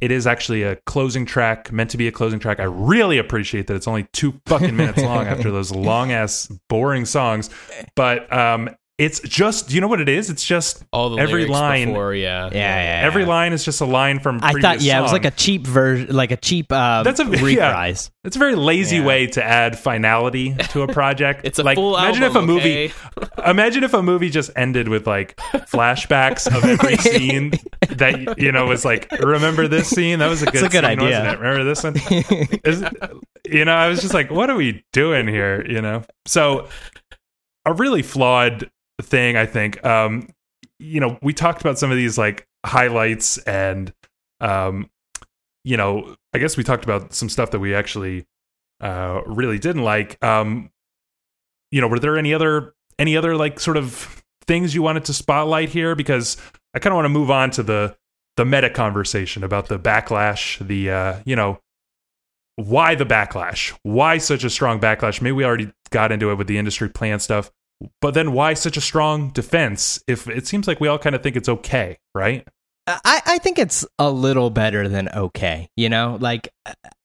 it is actually a closing track meant to be a closing track. I really appreciate that it's only two fucking minutes long after those long ass boring songs. But um it's just you know what it is it's just all the Every line- before, yeah, Yeah, yeah, every yeah. line is just a line from I previous thought, yeah, it was like a cheap version, like a cheap uh, That's a- yeah. It's a very lazy Yeah. way to add finality to a project. It's a like full imagine album, if a movie okay? imagine if a movie just ended with like flashbacks of every scene that you know was like remember this scene that was a good, a good scene, idea. wasn't it? remember this one Is- you know I was just like what are we doing here you know so a really flawed thing I think. Um you know we talked about some of these like highlights and um you know I guess we talked about some stuff that we actually uh really didn't like. Um you know were there any other any other like sort of things you wanted to spotlight here? Because I kind of want to move on to the the meta conversation about the backlash the uh you know why the backlash? Why such a strong backlash? Maybe we already got into it with the industry plan stuff but then why such a strong defense if it seems like we all kind of think it's okay right I, I think it's a little better than okay. You know, like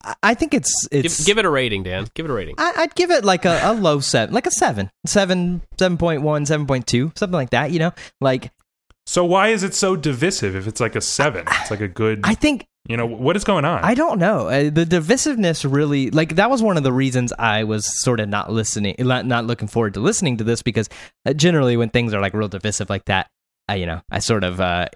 I, I think it's Give, it's. give it a rating, Dan. Give it a rating. I, I'd give it like a, a low seven, like a seven, seven, seven point one, seven point two, something like that. You know, like so why is it so divisive if it's like a seven it's like a good I think you know what is going on I don't know. Uh, the divisiveness really, like, that was one of the reasons I was sort of not listening, not, not looking forward to listening to this because uh, generally when things are like real divisive like that, I, you know, I sort of uh,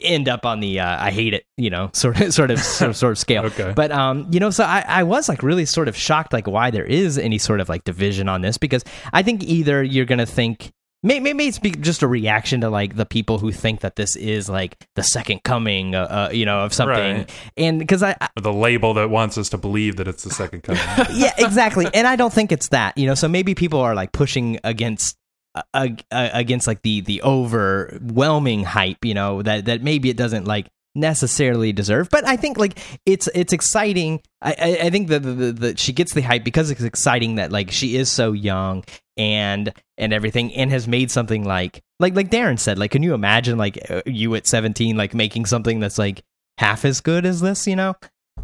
end up on the uh, I hate it, you know, sort of, sort of, sort of, sort of scale. Okay. But um, you know, so I, I was like really sort of shocked, like why there is any sort of like division on this because I think either you're gonna think. May- Maybe it's be just a reaction to like the people who think that this is like the second coming, uh, uh, you know, of something, Right. and because I, I the label that wants us to believe that it's the second coming yeah, exactly. And I don't think it's that, you know. So maybe people are like pushing against uh, uh, against like the the overwhelming hype, you know, that that maybe it doesn't like necessarily deserve. But I think like it's it's exciting. I I, I think that the, the, she gets the hype because it's exciting that like she is so young and and everything and has made something like like like Darren said, like can you imagine like uh, you at 17 like making something that's like half as good as this, you know?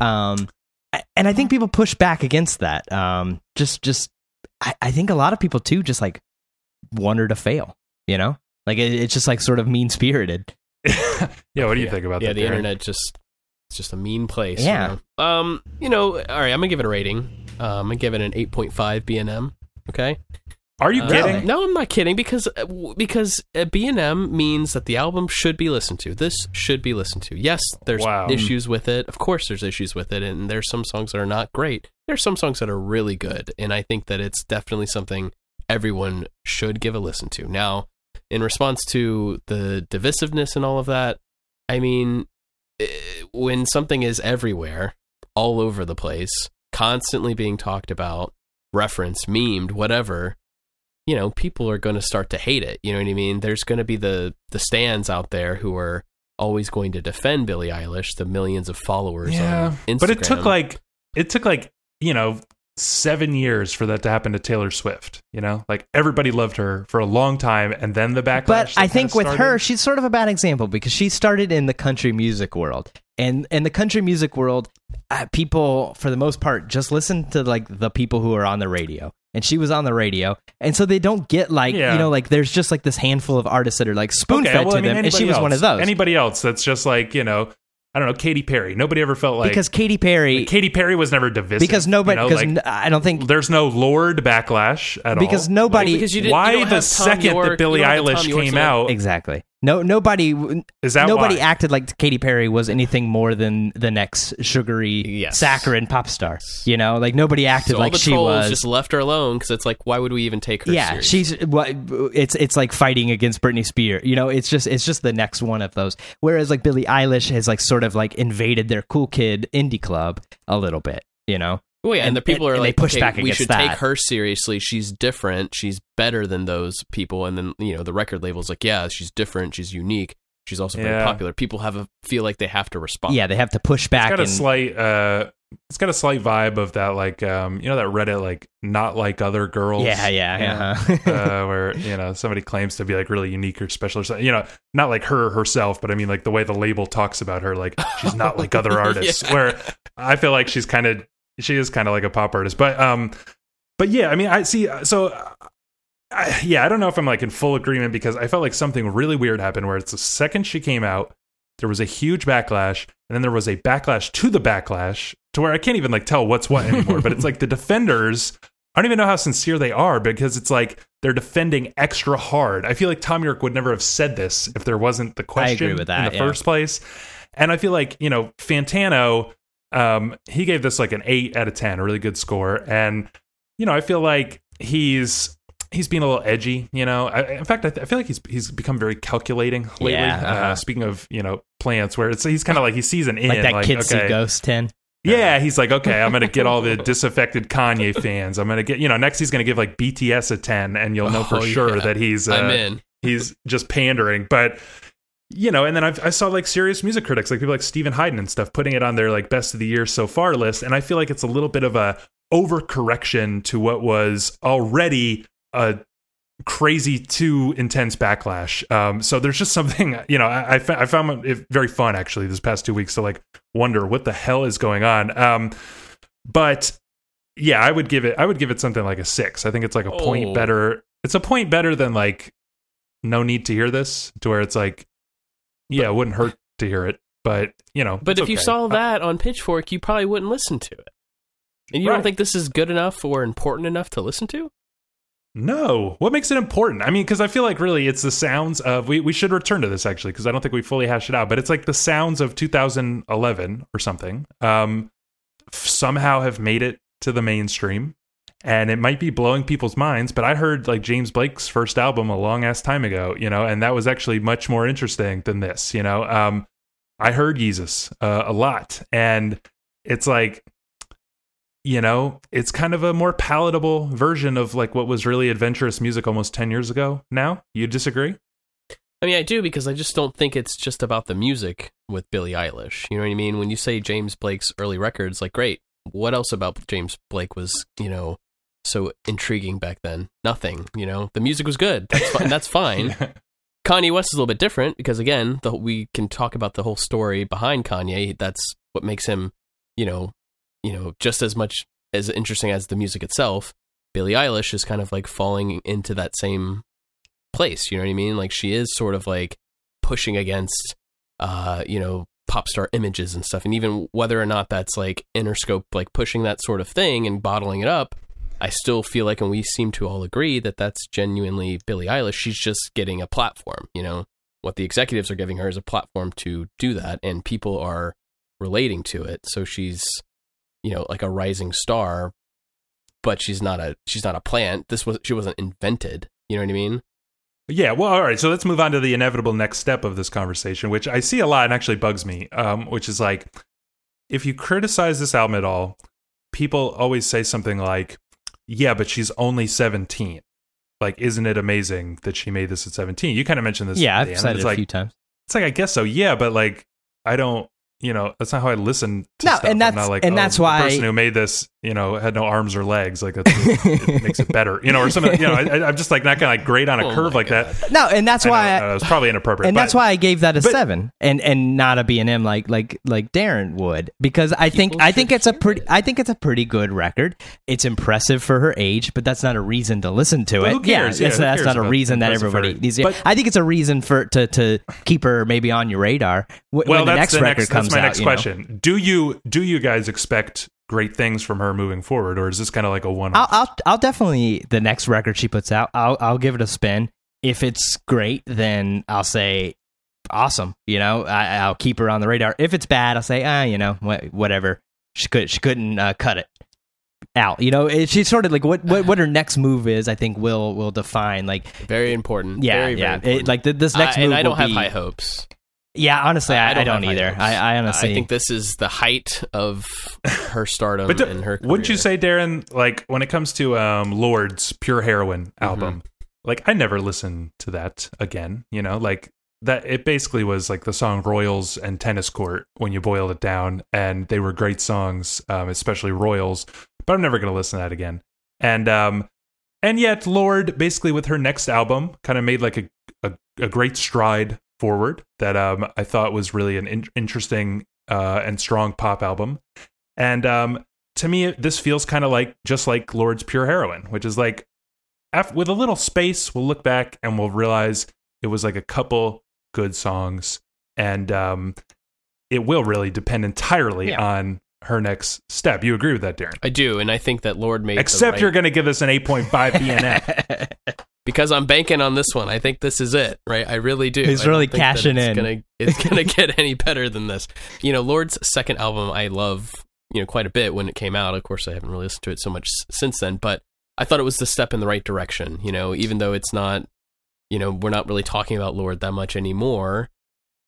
Um and I think people push back against that. Um just just I, I think a lot of people too just like want her to fail, you know? Like it, it's just like sort of mean spirited. yeah, what do you yeah. think about yeah, that? Yeah, the Darren? internet just it's just a mean place. you Yeah. know? Um. You know. All right. I'm gonna give it a rating. Um. I'm gonna give it an 8.5 BNM. Okay. Are you Uh, kidding? No, I'm not kidding because uh, because uh, BNM means that the album should be listened to. This should be listened to. Yes, there's Wow. issues with it. Of course, there's issues with it, and there's some songs that are not great. There's some songs that are really good, and I think that it's definitely something everyone should give a listen to. Now, in response to the divisiveness and all of that, I mean, eh, when something is everywhere, all over the place, constantly being talked about, referenced, memed, whatever, you know, people are going to start to hate it. You know what I mean? There's going to be the the stands out there who are always going to defend Billie Eilish, the millions of followers Yeah, on Instagram. but it took like it took like you know seven years for that to happen to Taylor Swift. You know, like everybody loved her for a long time, and then the backlash. But I think with started- her, she's sort of a bad example because she started in the country music world, and in the country music world, uh, people for the most part just listen to like the people who are on the radio, and she was on the radio, and so they don't get like Yeah. you know like there's just like this handful of artists that are like spoon fed Okay, well, to I mean, them, and she was one of those Anybody else that's just like you know, I don't know, Katy Perry. Nobody ever felt like because Katy Perry. like, Katy Perry was never divisive because nobody, You know, because like, n- I don't think there's no Lorde backlash at because all. nobody because you didn't, Why you the Tom second York, that Billie you don't have the Eilish Thom Yorkes came in out exactly no nobody is that nobody why? acted like Katy Perry was anything more than the next sugary Yes. saccharine pop star. You know, like nobody acted So all like the she trolls was. just left her alone because it's like, why would we even take her? yeah, serious? she's what it's it's like fighting against Britney Spears. You know, it's just it's just the next one of those. Whereas like Billie Eilish has like sort of like invaded their cool kid indie club a little bit. You know, Well, yeah, and, And- the people and- are and they like, push okay, back we should that. take her seriously. She's different. She's better than those people. And then you know the record label's like, yeah, she's different. She's unique. She's also very Yeah. popular. People have a feel like they have to respond. yeah, they have to push back. It's got a slight uh it's got a slight vibe of that like um you know that Reddit like not like other girls. yeah, yeah, you know? yeah. uh, where you know somebody claims to be like really unique or special or something. You know, not like her herself, but I mean like the way the label talks about her, like she's not like other artists. Yeah. Where I feel like she's kind of she is kind of like a pop artist, but um, but yeah, I mean I see. So I, yeah, I don't know if I'm like in full agreement because I felt like something really weird happened where it's the second she came out, there was a huge backlash, and then there was a backlash to the backlash to where I can't even like tell what's what anymore. but it's like the defenders. I don't even know how sincere they are because it's like they're defending extra hard. I feel like Thom Yorke would never have said this if there wasn't the question with that, in the yeah. first place. And I feel like, you know, Fantano, um, he gave this like an eight out of 10, a really good score. And, you know, I feel like he's. He's being a little edgy, you know. I, in fact, I, th- I feel like he's he's become very calculating lately. Yeah, uh uh-huh. speaking of, you know, plants, where it's he's kind of like he sees an in, like that like kid see okay, ghost ten. yeah, he's like, okay, I'm gonna get all the disaffected Kanye fans. I'm gonna get, you know, next he's gonna give like BTS a ten, and you'll know for Oh, sure yeah. that he's uh, I'm in. he's just pandering. But you know, and then I've, I saw like serious music critics, like people like Steven Hyden and stuff, putting it on their like best of the year so far list, and I feel like it's a little bit of a overcorrection to what was already a crazy too intense backlash. Um, so there's just something, you know, I, I, fa- I found it very fun actually this past two weeks to like wonder what the hell is going on. Um, but yeah, I would give it, I would give it something like a six. I think it's like a point Oh. better. It's a point better than like no need to hear this to where it's like, yeah, it wouldn't hurt to hear it, but you know, But if you saw Uh, that on Pitchfork, you probably wouldn't listen to it. And you Right. don't think this is good enough or important enough to listen to? No. What makes it important? I mean, because I feel like really it's the sounds of, we, we should return to this actually, because I don't think we fully hashed it out, but it's like the sounds of 2011 or something um, somehow have made it to the mainstream. And it might be blowing people's minds, but I heard like James Blake's first album a long ass time ago, you know, and that was actually much more interesting than this, you know. Um, I heard Yeezus uh, a lot, and it's like you know, it's kind of a more palatable version of like what was really adventurous music almost 10 years ago now. You disagree? I mean, I do because I just don't think it's just about the music with Billie Eilish. You know what I mean? When you say James Blake's early records, like, great. What else about James Blake was, you know, so intriguing back then? Nothing. You know, the music was good. That's fine. That's fine. Kanye West is a little bit different because again, the, we can talk about the whole story behind Kanye. That's what makes him, you know, you know, just as much as interesting as the music itself. Billie Eilish is kind of like falling into that same place. You know what I mean? Like she is sort of like pushing against, uh, you know, pop star images and stuff. And even whether or not that's like Interscope, like pushing that sort of thing and bottling it up, I still feel like, and we seem to all agree that that's genuinely Billie Eilish. She's just getting a platform. You know, what the executives are giving her is a platform to do that, and people are relating to it. So she's, you know, like a rising star, but she's not a she's not a plant. This was she wasn't invented. You know what I mean? Yeah, well, all right. So let's move on to the inevitable next step of this conversation, which I see a lot and actually bugs me, um, which is like, if you criticize this album at all, people always say something like, yeah, but she's only 17. Like, isn't it amazing that she made this at 17? You kind of mentioned this. Yeah, I've said it a like, few times. It's like, I guess so. Yeah, but like, I don't, you know, that's not how I listen to No, stuff. and that's- not like, and oh, that's the person who made this, you know, had no arms or legs. Like, that's, it makes it better, you know, or something. You know, I, I'm just like not gonna like grade on a Oh curve my like that. No, and that's I know, why. Uh, I know, it was probably inappropriate. and but- that's why I gave that a but- seven, and and not a B and M like like like Darren would, because I think I think it's a pretty it. I think it's a pretty good record. It's impressive for her age, but that's not a reason to listen to But it. who cares? Yeah, Yeah, that's, who that's not a reason that everybody her? needs. To, But- I think it's a reason for to to keep her maybe on your radar w- well, when the next record comes That's my out. next you know? question. Do you do you guys expect great things from her moving forward, or is this kind of like a one? I'll, I'll I'll definitely the next record she puts out. I'll I'll give it a spin. If it's great, then I'll say awesome. You know, I, I'll keep her on the radar. If it's bad, I'll say ah, you know, wha- whatever. She could she couldn't uh, cut it out. You know, it, she's sort of like what, what what her next move is. I think will will define like Very important. yeah very, very yeah important. it, like th- this next I, move. and I don't will have be- high hopes. Yeah, honestly, I, I don't, have high either. I, I honestly I think this is the height of her stardom But do- and her. wouldn't you say, Darren? Like when it comes to um, Lorde's Pure Heroin Mm-hmm. album, like I never listened to that again. You know, like that. It basically was like the song Royals and Tennis Court when you boiled it down, and they were great songs, um, especially Royals. But I'm never going to listen to that again. And um, and yet Lorde, basically with her next album, kind of made like a, a a great stride forward that um I thought was really an in- interesting uh and strong pop album. And um to me this feels kind of like just like Lorde's Pure Heroin, which is like af- with a little space we'll look back and we'll realize it was like a couple good songs and um it will really depend entirely Yeah. on her next step. You agree with that, Darren? I do, and I think that Lorde made. Except right- you're going to give us an 8.5 BNF. because I'm banking on this one. I think this is it, right? I really do. He's I really cashing it's in. Gonna, it's gonna get any better than this. You know, Lorde's second album I love, you know, quite a bit when it came out. Of course, I haven't really listened to it so much since then, but I thought it was the step in the right direction. You know, even though it's not, you know, we're not really talking about Lorde that much anymore.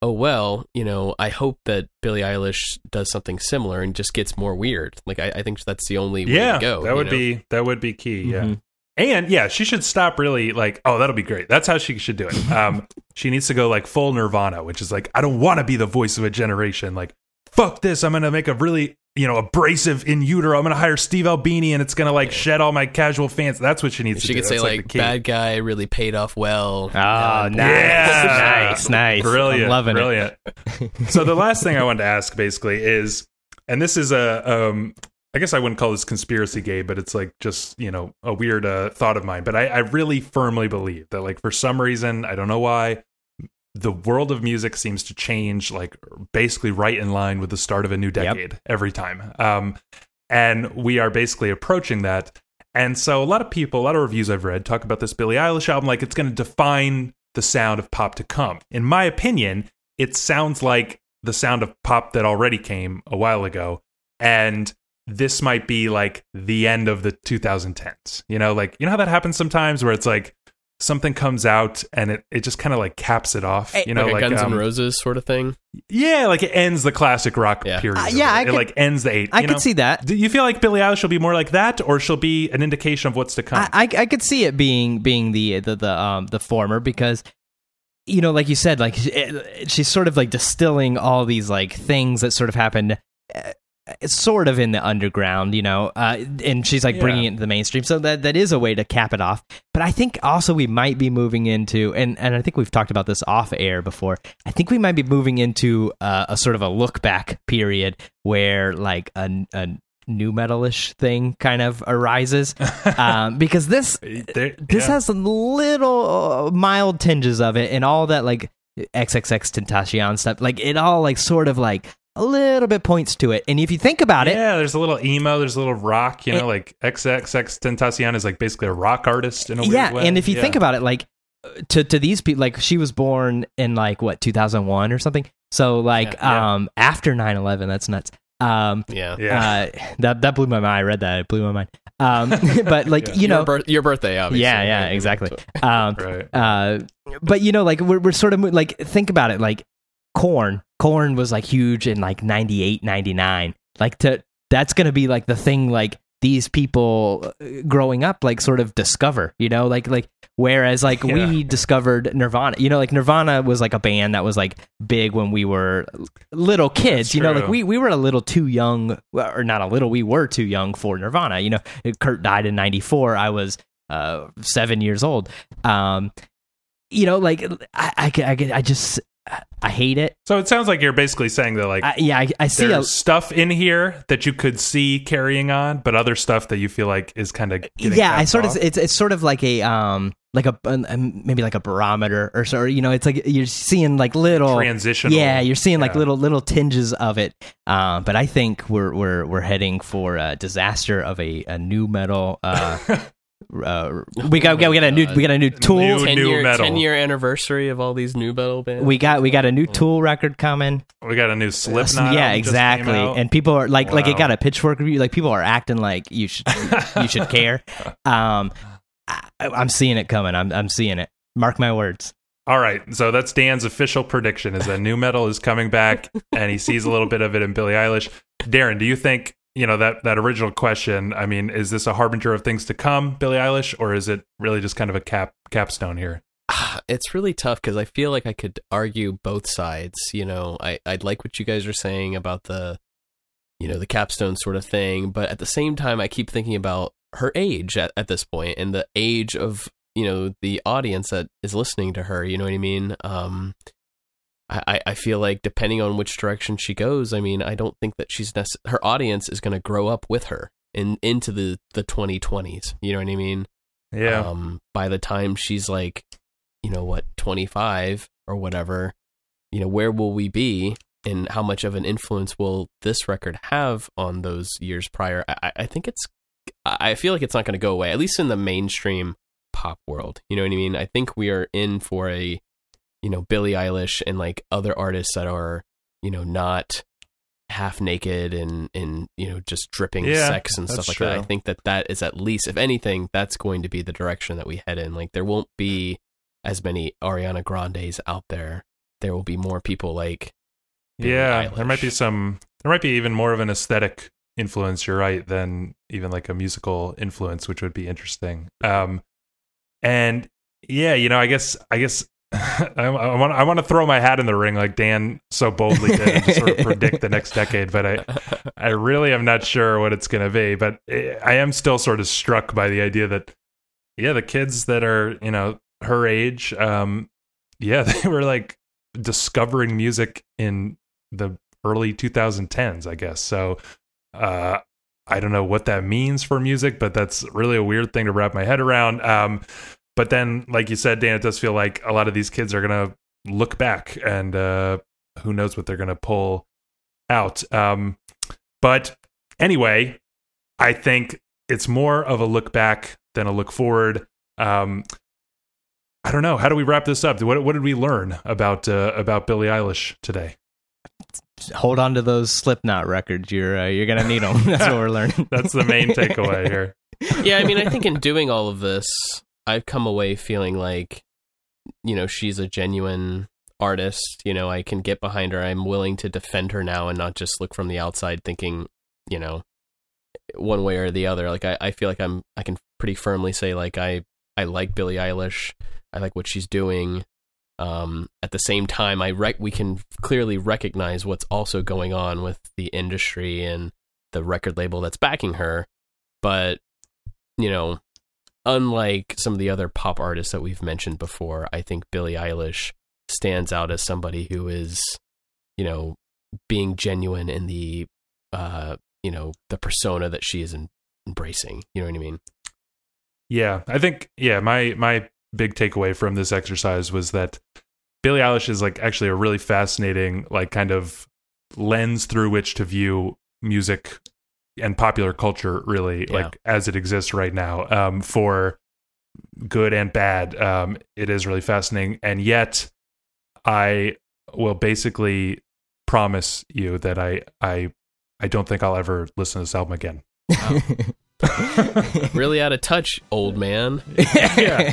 Oh well, you know, I hope that Billie Eilish does something similar and just gets more weird. Like I, I think that's the only way yeah, to go. that would know? be that would be key. Yeah. Mm-hmm. And yeah, she should stop really like, oh, that'll be great. That's how she should do it. Um, she needs to go like full Nirvana, which is like, I don't want to be the voice of a generation. Like, fuck this. I'm gonna make a really, you know, abrasive in utero. I'm gonna hire Steve Albini, and it's gonna like shed all my casual fans. That's what she needs She to do. could say That's, like, the key. "Bad guy really paid off well." Oh, nice, Yeah. nice, nice. Brilliant, I'm loving brilliant. it. so the last thing I wanted to ask basically is, and this is a, um, I guess I wouldn't call this conspiracy Gabe, but it's like just you know a weird uh, thought of mine. But I, I really firmly believe that like for some reason I don't know why the world of music seems to change like basically right in line with the start of a new decade every time. Um, and we are basically approaching that. And so a lot of people, a lot of reviews I've read talk about this Billie Eilish album like it's going to define the sound of pop to come. In my opinion, it sounds like the sound of pop that already came a while ago. And this might be like the end of the 2010s. You know, like, you know how that happens sometimes where it's like something comes out and it, it just kind of like caps it off. You know, like like, Guns um, N' Roses sort of thing. yeah, like it ends the classic rock Yeah. period. Uh, yeah, it. I it could- like ends the eight. I you could know? see that. Do you feel like Billie Eilish will be more like that, or she'll be an indication of what's to come? I, I I could see it being being the the the um the former because you know like you said like it, she's sort of like distilling all these like things that sort of happened uh, sort of in the underground, you know, uh, and she's like bringing Yeah. it into the mainstream. So that that is a way to cap it off. But I think also we might be moving into, and and I think we've talked about this off air before. I think we might be moving into uh, a sort of a look back period where like a, a nu metalish thing kind of arises, um, because this There- this yeah. has some little uh, mild tinges of it and all that like XXXTentacion stuff. Like it all like sort of like a little bit points to it. And if you think about it, Yeah, there's a little emo, there's a little rock, you know, And- like XXX Tentacion is like basically a rock artist in a weird yeah. way. And if you Yeah. think about it, like uh, to to these people, like she was born in like what 2001 or something. So like Yeah, yeah. um after 9/11, that's nuts. Um, Yeah. yeah. uh, that that blew my mind. I read that, it blew my mind. Um, but like Yeah. you know, your, birth- your birthday, obviously. yeah, yeah, exactly. Um, right. uh, but you know, like we're we're sort of like think about it, like Korn. Korn was like huge in like 98, 99. Like to that's gonna be like the thing like these people uh, growing up like sort of discover, you know, like like whereas like Yeah. we discovered Nirvana, you know, like Nirvana was like a band that was like big when we were little kids, you know, like we we were a little too young or not a little, we were too young for Nirvana, you know. Kurt died in 94. I was uh 7 years old. Um you know, like I, I, I, I just I hate it. So it sounds like you're basically saying that like I, yeah, I, I see. A, stuff in here that you could see carrying on, but other stuff that you feel like is kind of yeah, I sort of it's it's sort of like a um like a um, maybe like a barometer or so. Or, you know, it's like you're seeing like little transitional. Yeah, you're seeing like Yeah. little little tinges of it. Um, but I think we're we're we're heading for a disaster of a, a nu metal. Uh, uh, we got we got, we got a new we got a new tool. New- ten new year, metal. ten year anniversary of all these nu metal bands. We got we got a new Tool record coming. we got a new Slipknot. yeah, album just came exactly. And people are like, like it got a pitchfork review. Like people are acting like you should, you should care. Um, I, I'm seeing it coming. I'm, I'm seeing it. Mark my words. All right, so that's Dan's official prediction: is that nu metal is coming back, and he sees a little bit of it in Billie Eilish. Darren, do you think you know that that original question? I mean, is this a harbinger of things to come, Billie Eilish, or is it really just kind of a cap capstone here? it's really tough because I feel like I could argue both sides. You know, I I like what you guys are saying about the, you know, the capstone sort of thing, but at the same time, I keep thinking about her age at, at this point and the age of you know the audience that is listening to her. You know what I mean? Um, I I- feel like depending on which direction she goes, I mean, I don't think that she's nece- her audience is going to grow up with her in into the the 2020s. You know what I mean? Yeah, um, by the time she's like, you know, what, 25 or whatever, you know, where will we be and how much of an influence will this record have on those years prior? I, I- think it's, I feel like it's not going to go away, at least in the mainstream pop world. You know what I mean? I think we are in for a, you know, Billie Eilish and like other artists that are, you know, not half naked and and you know just dripping Yeah, sex and stuff like that. I think that that is at least, if anything, that's going to be the direction that we head in. Like there won't be as many Ariana Grandes out there. There will be more people like Billie yeah. There might be some. There might be even more of an aesthetic influence. You're right, than even like a musical influence, which would be interesting. Um, and yeah, you know, I guess I guess I, I want I want to throw my hat in the ring like Dan so boldly did and just sort of predict the next decade, but I I really am not sure what it's going to be. But I am still sort of struck by the idea that yeah, the kids that are you know her age, um, yeah, they were like discovering music in the early 2010s, I guess. So uh, I don't know what that means for music, but that's really a weird thing to wrap my head around. Um, but then, like you said, Dan, it does feel like a lot of these kids are going to look back and uh, who knows what they're going to pull out. Um, but anyway, I think it's more of a look back than a look forward. Um, I don't know. How do we wrap this up? What, what did we learn about uh, about Billie Eilish today? Hold on to those Slipknot records. You're uh, you're gonna need them. That's what we're learning. That's the main takeaway here. yeah, I mean, I think in doing all of this, I've come away feeling like, you know, she's a genuine artist. You know, I can get behind her. I'm willing to defend her now and not just look from the outside thinking, you know, one way or the other. Like, I, I feel like I'm, I can pretty firmly say, like, I, I like Billie Eilish. I like what she's doing. Um, at the same time, I rec- we can clearly recognize what's also going on with the industry and the record label that's backing her. But you know, unlike some of the other pop artists that we've mentioned before, I think Billie Eilish stands out as somebody who is, you know, being genuine in the, uh, you know, the persona that she is in, embracing. You know what I mean? Yeah, I think yeah, my my big takeaway from this exercise was that Billie Eilish is like actually a really fascinating like kind of lens through which to view music and popular culture really Yeah. like as it exists right now um for good and bad um it is really fascinating and yet I will basically promise you that I I I don't think I'll ever listen to this album again. Really out of touch, old man. Yeah.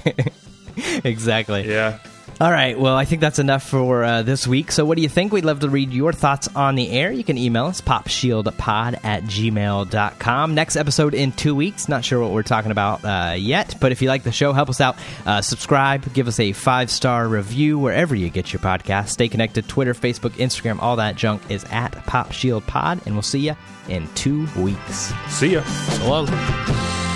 exactly. Yeah. All right. Well, I think that's enough for uh, this week. So, what do you think? We'd love to read your thoughts on the air. You can email us, popshieldpod at gmail.com. Next episode in two weeks. Not sure what we're talking about uh, yet, but if you like the show, help us out. Uh, subscribe, give us a five star review wherever you get your podcast. Stay connected Twitter, Facebook, Instagram, all that junk is at popshieldpod, and we'll see you in two weeks. See ya. So long.